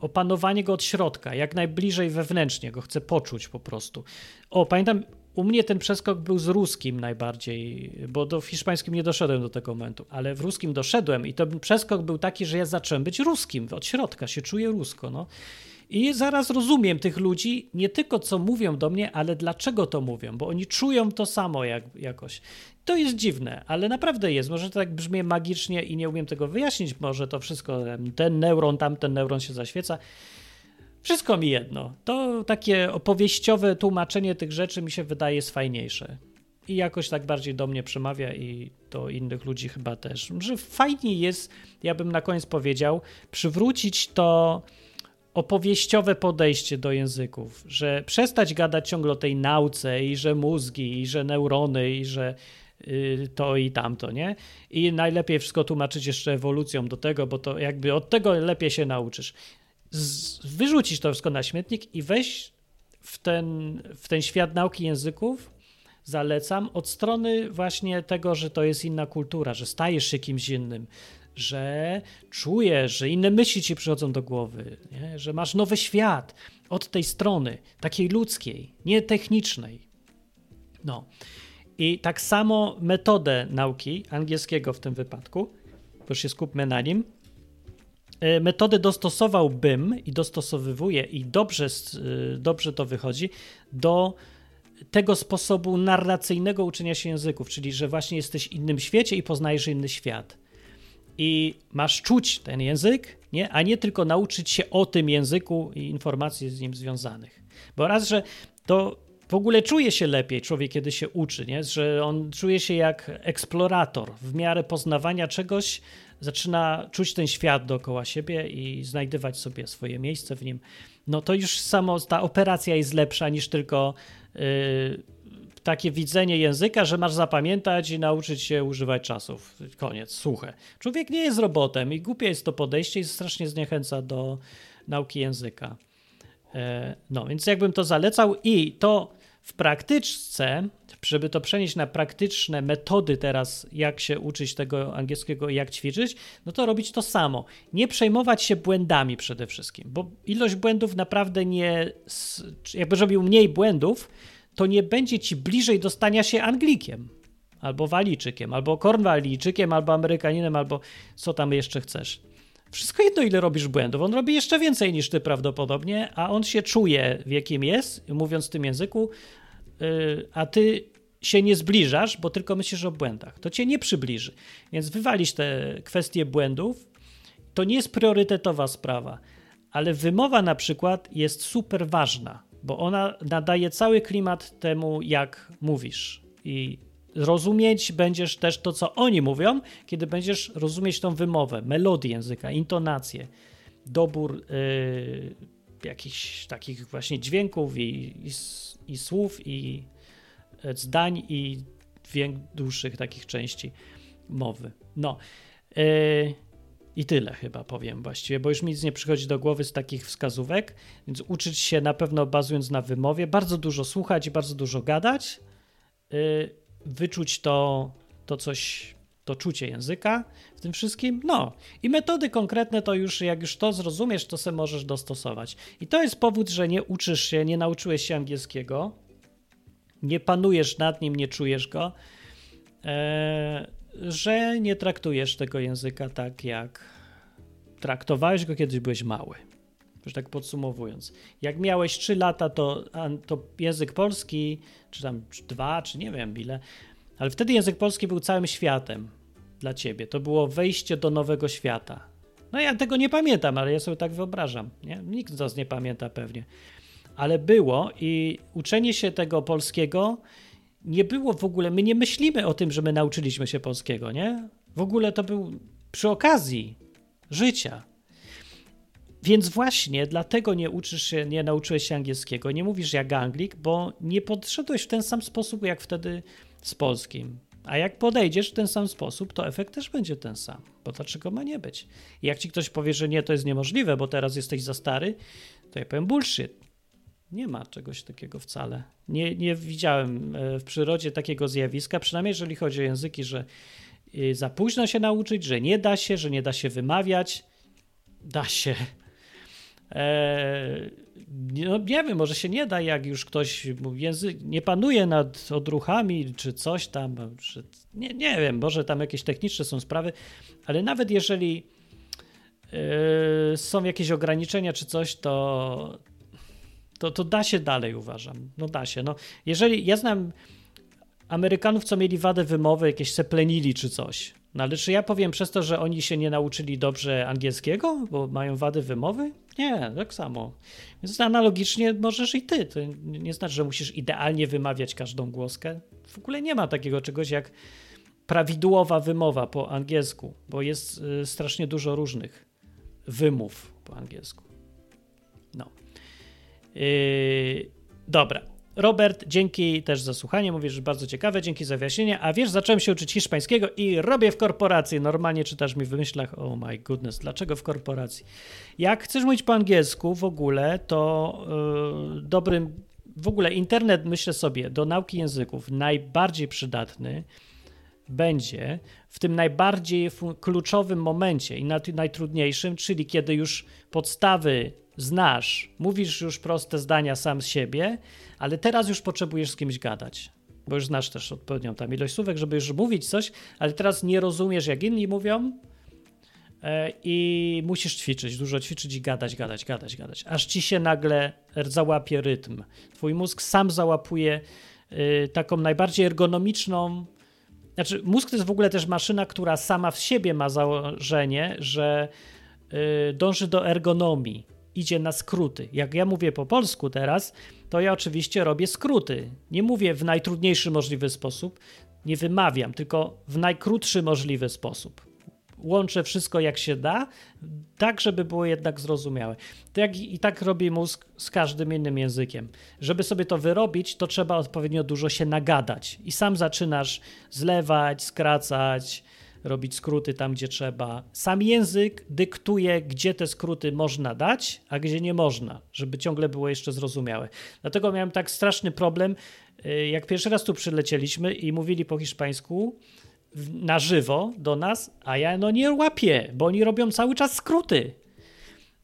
Speaker 2: opanowanie go od środka, jak najbliżej wewnętrznie go chcę poczuć po prostu. O, pamiętam, u mnie ten przeskok był z ruskim najbardziej, bo do hiszpańskim nie doszedłem do tego momentu, ale w ruskim doszedłem i ten przeskok był taki, że ja zacząłem być ruskim, od środka się czuję rusko, no. I zaraz rozumiem tych ludzi, nie tylko co mówią do mnie, ale dlaczego to mówią, bo oni czują to samo jak, jakoś. To jest dziwne, ale naprawdę jest. Może to tak brzmi magicznie i nie umiem tego wyjaśnić. Może to wszystko, ten neuron, tamten neuron się zaświeca. Wszystko mi jedno. To takie opowieściowe tłumaczenie tych rzeczy mi się wydaje jest fajniejsze. I jakoś tak bardziej do mnie przemawia i do innych ludzi chyba też. Że fajnie jest, ja bym na koniec powiedział, przywrócić to opowieściowe podejście do języków, że przestać gadać ciągle o tej nauce i że mózgi, i że neurony, i że y, to i tamto, nie? I najlepiej wszystko tłumaczyć jeszcze ewolucją do tego, bo to jakby od tego lepiej się nauczysz wyrzucić to wszystko na śmietnik i wejść w ten, w ten świat nauki języków, zalecam, od strony właśnie tego, że to jest inna kultura, że stajesz się kimś innym, że czujesz, że inne myśli ci przychodzą do głowy, nie? że masz nowy świat od tej strony, takiej ludzkiej, nie technicznej. No. I tak samo metodę nauki angielskiego w tym wypadku, bo się skupmy na nim, metody dostosowałbym i dostosowywuję i dobrze, e, dobrze to wychodzi do tego sposobu narracyjnego uczenia się języków, czyli że właśnie jesteś w innym świecie i poznajesz inny świat. I masz czuć ten język, nie? a nie tylko nauczyć się o tym języku i informacji z nim związanych. Bo raz, że to w ogóle czuje się lepiej człowiek, kiedy się uczy, nie? że on czuje się jak eksplorator w miarę poznawania czegoś, zaczyna czuć ten świat dookoła siebie i znajdywać sobie swoje miejsce w nim, no to już samo ta operacja jest lepsza niż tylko yy, takie widzenie języka, że masz zapamiętać i nauczyć się używać czasów. Koniec, suche. Człowiek nie jest robotem i głupie jest to podejście i strasznie zniechęca do nauki języka. Yy, no, więc jakbym to zalecał i to w praktyczce, żeby to przenieść na praktyczne metody teraz, jak się uczyć tego angielskiego i jak ćwiczyć, no to robić to samo. Nie przejmować się błędami przede wszystkim, bo ilość błędów naprawdę nie, jakby robił mniej błędów, to nie będzie ci bliżej dostania się Anglikiem, albo Walijczykiem, albo Kornwalijczykiem, albo Amerykaninem, albo co tam jeszcze chcesz. Wszystko jedno, ile robisz błędów. On robi jeszcze więcej niż ty prawdopodobnie, a on się czuje, w jakim jest, mówiąc w tym języku, a ty się nie zbliżasz, bo tylko myślisz o błędach. To cię nie przybliży. Więc wywalić te kwestie błędów to nie jest priorytetowa sprawa, ale wymowa na przykład jest super ważna, bo ona nadaje cały klimat temu, jak mówisz. I rozumieć będziesz też to, co oni mówią, kiedy będziesz rozumieć tą wymowę, melodię języka, intonację, dobór yy, jakichś takich właśnie dźwięków i, i, i słów, i e, zdań, i dłuższych takich części mowy. No. Yy, I tyle chyba powiem właściwie, bo już mi nic nie przychodzi do głowy z takich wskazówek, więc uczyć się na pewno bazując na wymowie, bardzo dużo słuchać i bardzo dużo gadać. Yy, wyczuć to, to coś, to czucie języka w tym wszystkim. No i metody konkretne to już, jak już to zrozumiesz, to se możesz dostosować. I to jest powód, że nie uczysz się, nie nauczyłeś się angielskiego, nie panujesz nad nim, nie czujesz go, e, że nie traktujesz tego języka tak, jak traktowałeś go, kiedy byłeś mały. Już tak podsumowując. Jak miałeś 3 lata, to, to język polski, czy tam 2, czy nie wiem ile, ale wtedy język polski był całym światem dla ciebie. To było wejście do nowego świata. No ja tego nie pamiętam, ale ja sobie tak wyobrażam. Nie? Nikt z nas nie pamięta pewnie. Ale było i uczenie się tego polskiego nie było w ogóle, my nie myślimy o tym, że my nauczyliśmy się polskiego, nie? W ogóle to był przy okazji życia. Więc właśnie dlatego nie uczysz się, nie nauczyłeś się angielskiego, nie mówisz jak Anglik, bo nie podszedłeś w ten sam sposób jak wtedy z polskim. A jak podejdziesz w ten sam sposób, to efekt też będzie ten sam. Bo dlaczego ma nie być? Jak ci ktoś powie, że nie, to jest niemożliwe, bo teraz jesteś za stary, to ja powiem bullshit. Nie ma czegoś takiego wcale. Nie, nie widziałem e, w przyrodzie takiego zjawiska, przynajmniej jeżeli chodzi o języki, że e, za późno się nauczyć, że nie da się, że nie da się wymawiać. Da się. Eee, no nie wiem, może się nie da, jak już ktoś język, nie panuje nad odruchami czy coś tam, czy, nie, nie wiem, może tam jakieś techniczne są sprawy, ale nawet jeżeli yy, są jakieś ograniczenia czy coś, to, to, to da się dalej, uważam. No da się. No, jeżeli ja znam Amerykanów, co mieli wadę wymowy, jakieś seplenili czy coś. No ale czy ja powiem przez to, że oni się nie nauczyli dobrze angielskiego, bo mają wady wymowy? Nie, tak samo. Więc analogicznie możesz i ty. To nie znaczy, że musisz idealnie wymawiać każdą głoskę. W ogóle nie ma takiego czegoś jak prawidłowa wymowa po angielsku, bo jest y, strasznie dużo różnych wymów po angielsku. No. Yy, dobra. Robert, dzięki też za słuchanie. Mówisz, że bardzo ciekawe, dzięki za wyjaśnienie. A wiesz, zacząłem się uczyć hiszpańskiego i robię w korporacji. Normalnie czytasz mi w myślach, oh my goodness, dlaczego w korporacji? Jak chcesz mówić po angielsku w ogóle, to yy, dobrym, w ogóle internet, myślę sobie, do nauki języków najbardziej przydatny będzie w tym najbardziej kluczowym momencie i najtrudniejszym, czyli kiedy już podstawy znasz, mówisz już proste zdania sam z siebie, ale teraz już potrzebujesz z kimś gadać, bo już znasz też odpowiednią tam ilość słówek, żeby już mówić coś, ale teraz nie rozumiesz, jak inni mówią e, i musisz ćwiczyć, dużo ćwiczyć i gadać, gadać, gadać, gadać, aż ci się nagle załapie rytm. Twój mózg sam załapuje e, taką najbardziej ergonomiczną znaczy, mózg to jest w ogóle też maszyna, która sama w siebie ma założenie, że e, dąży do ergonomii idzie na skróty. Jak ja mówię po polsku teraz, to ja oczywiście robię skróty. Nie mówię w najtrudniejszy możliwy sposób, nie wymawiam, tylko w najkrótszy możliwy sposób. Łączę wszystko jak się da, tak żeby było jednak zrozumiałe. To jak, I tak robi mózg z każdym innym językiem. Żeby sobie to wyrobić, to trzeba odpowiednio dużo się nagadać. I sam zaczynasz zlewać, skracać, robić skróty tam, gdzie trzeba. Sam język dyktuje, gdzie te skróty można dać, a gdzie nie można, żeby ciągle było jeszcze zrozumiałe. Dlatego miałem tak straszny problem, y, jak pierwszy raz tu przylecieliśmy i mówili po hiszpańsku na żywo do nas, a ja no nie łapię, bo oni robią cały czas skróty.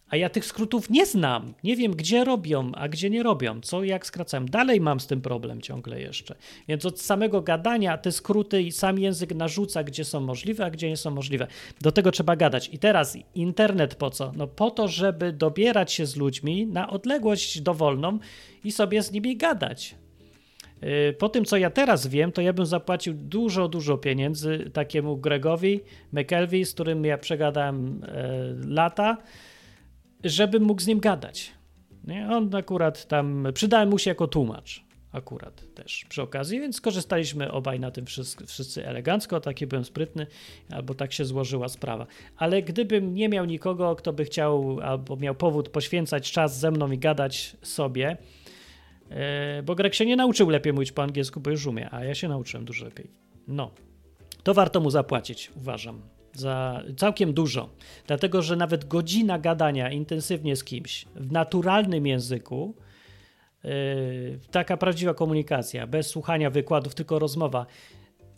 Speaker 2: A ja tych skrótów nie znam. Nie wiem, gdzie robią, a gdzie nie robią. Co jak skracałem. Dalej mam z tym problem ciągle jeszcze. Więc od samego gadania te skróty i sam język narzuca, gdzie są możliwe, a gdzie nie są możliwe. Do tego trzeba gadać. I teraz internet po co? No po to, żeby dobierać się z ludźmi na odległość dowolną i sobie z nimi gadać. Y, po tym, co ja teraz wiem, to ja bym zapłacił dużo, dużo pieniędzy takiemu Gregowi McElvey, z którym ja przegadałem e, lata, żebym mógł z nim gadać. Nie? On akurat tam, przydałem mu się jako tłumacz akurat też przy okazji, więc skorzystaliśmy obaj na tym wszyscy, wszyscy elegancko, taki byłem sprytny, albo tak się złożyła sprawa. Ale gdybym nie miał nikogo, kto by chciał, albo miał powód poświęcać czas ze mną i gadać sobie, E, bo Greg się nie nauczył lepiej mówić po angielsku, bo już umie, a ja się nauczyłem dużo lepiej. No, to warto mu zapłacić, uważam. Za całkiem dużo. Dlatego, że nawet godzina gadania intensywnie z kimś w naturalnym języku, yy, taka prawdziwa komunikacja, bez słuchania wykładów, tylko rozmowa,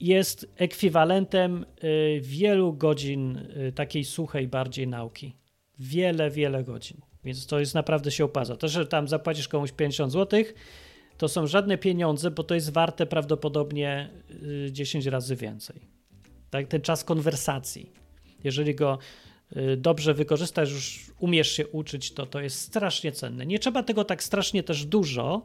Speaker 2: jest ekwiwalentem yy, wielu godzin yy, takiej suchej bardziej nauki. Wiele, wiele godzin. Więc to jest naprawdę się opłaca. To, że tam zapłacisz komuś 50 zł, to są żadne pieniądze, bo to jest warte prawdopodobnie 10 y, razy więcej. Tak, ten czas konwersacji. Jeżeli go y, dobrze wykorzystasz, już umiesz się uczyć, to to jest strasznie cenne. Nie trzeba tego tak strasznie też dużo,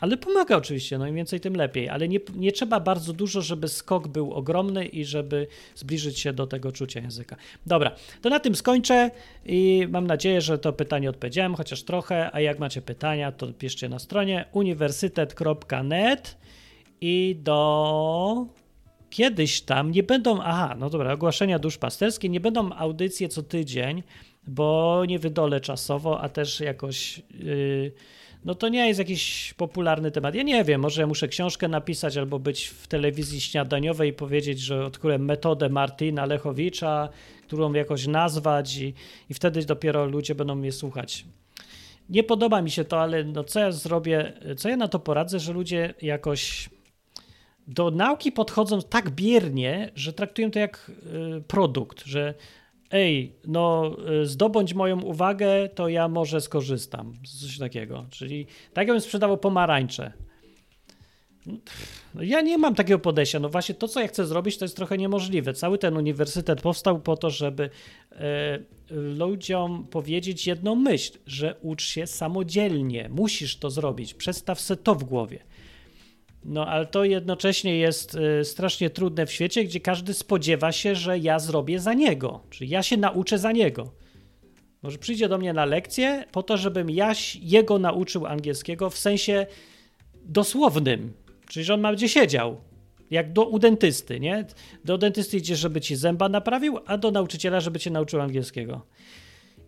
Speaker 2: ale pomaga oczywiście, no im więcej, tym lepiej. Ale nie, nie trzeba bardzo dużo, żeby skok był ogromny i żeby zbliżyć się do tego czucia języka. Dobra, to na tym skończę i mam nadzieję, że to pytanie odpowiedziałem, chociaż trochę. A jak macie pytania, to piszcie na stronie uniwersytet.net i do kiedyś tam nie będą, aha, no dobra, ogłoszenia duszpasterskie, nie będą audycje co tydzień, bo nie wydolę czasowo, a też jakoś. Yy, no to nie jest jakiś popularny temat. Ja nie wiem, może muszę książkę napisać albo być w telewizji śniadaniowej i powiedzieć, że odkryłem metodę Martina Lechowicza, którą jakoś nazwać i, i wtedy dopiero ludzie będą mnie słuchać. Nie podoba mi się to, ale no co ja zrobię, co ja na to poradzę, że ludzie jakoś do nauki podchodzą tak biernie, że traktują to jak y, produkt, że ej, no y, zdobądź moją uwagę, to ja może skorzystam z coś takiego. Czyli tak jakbym sprzedawał pomarańcze. No, ja nie mam takiego podejścia. No właśnie to, co ja chcę zrobić, to jest trochę niemożliwe. Cały ten uniwersytet powstał po to, żeby e, ludziom powiedzieć jedną myśl, że ucz się samodzielnie. Musisz to zrobić. Przestaw se to w głowie. No, ale to jednocześnie jest y, strasznie trudne w świecie, gdzie każdy spodziewa się, że ja zrobię za niego, czyli ja się nauczę za niego. Może przyjdzie do mnie na lekcję po to, żebym ja jego nauczył angielskiego w sensie dosłownym, czyli że on ma gdzie siedział. Jak do, u dentysty, nie? Do dentysty idzie, żeby ci zęba naprawił, a do nauczyciela, żeby cię nauczył angielskiego.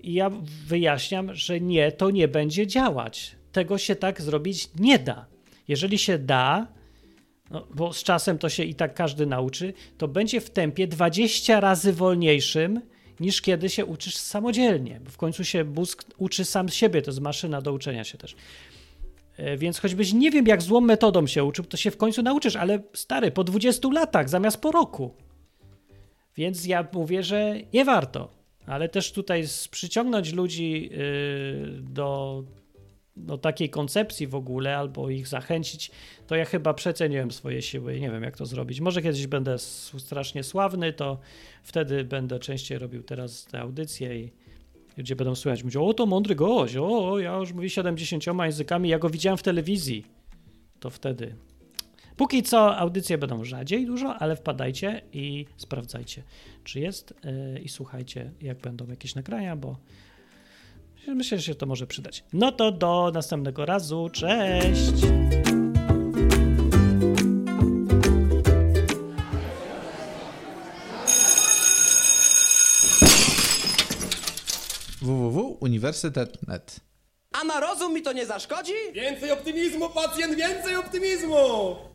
Speaker 2: I ja wyjaśniam, że nie, to nie będzie działać. Tego się tak zrobić nie da. Jeżeli się da, no, bo z czasem to się i tak każdy nauczy, to będzie w tempie 20 razy wolniejszym niż kiedy się uczysz samodzielnie, bo w końcu się mózg uczy sam siebie, to jest maszyna do uczenia się też. E, więc choćbyś nie wiem, jak złą metodą się uczył, to się w końcu nauczysz, ale stary, po 20 latach zamiast po roku. Więc ja mówię, że nie warto. Ale też tutaj przyciągnąć ludzi yy, do do takiej koncepcji w ogóle, albo ich zachęcić, to ja chyba przeceniłem swoje siły nie wiem, jak to zrobić. Może kiedyś będę strasznie sławny, to wtedy będę częściej robił teraz te audycje i ludzie będą słuchać, mówić, o to mądry gość, o, ja już mówię 70 językami, ja go widziałem w telewizji. To wtedy. Póki co audycje będą rzadziej dużo, ale wpadajcie i sprawdzajcie, czy jest yy, i słuchajcie, jak będą jakieś nagrania, bo Myślę, że się to może przydać. No to do następnego razu. Cześć!
Speaker 1: www.uniwersytet.net
Speaker 4: A na rozum mi to nie zaszkodzi? Więcej optymizmu, pacjent, więcej optymizmu!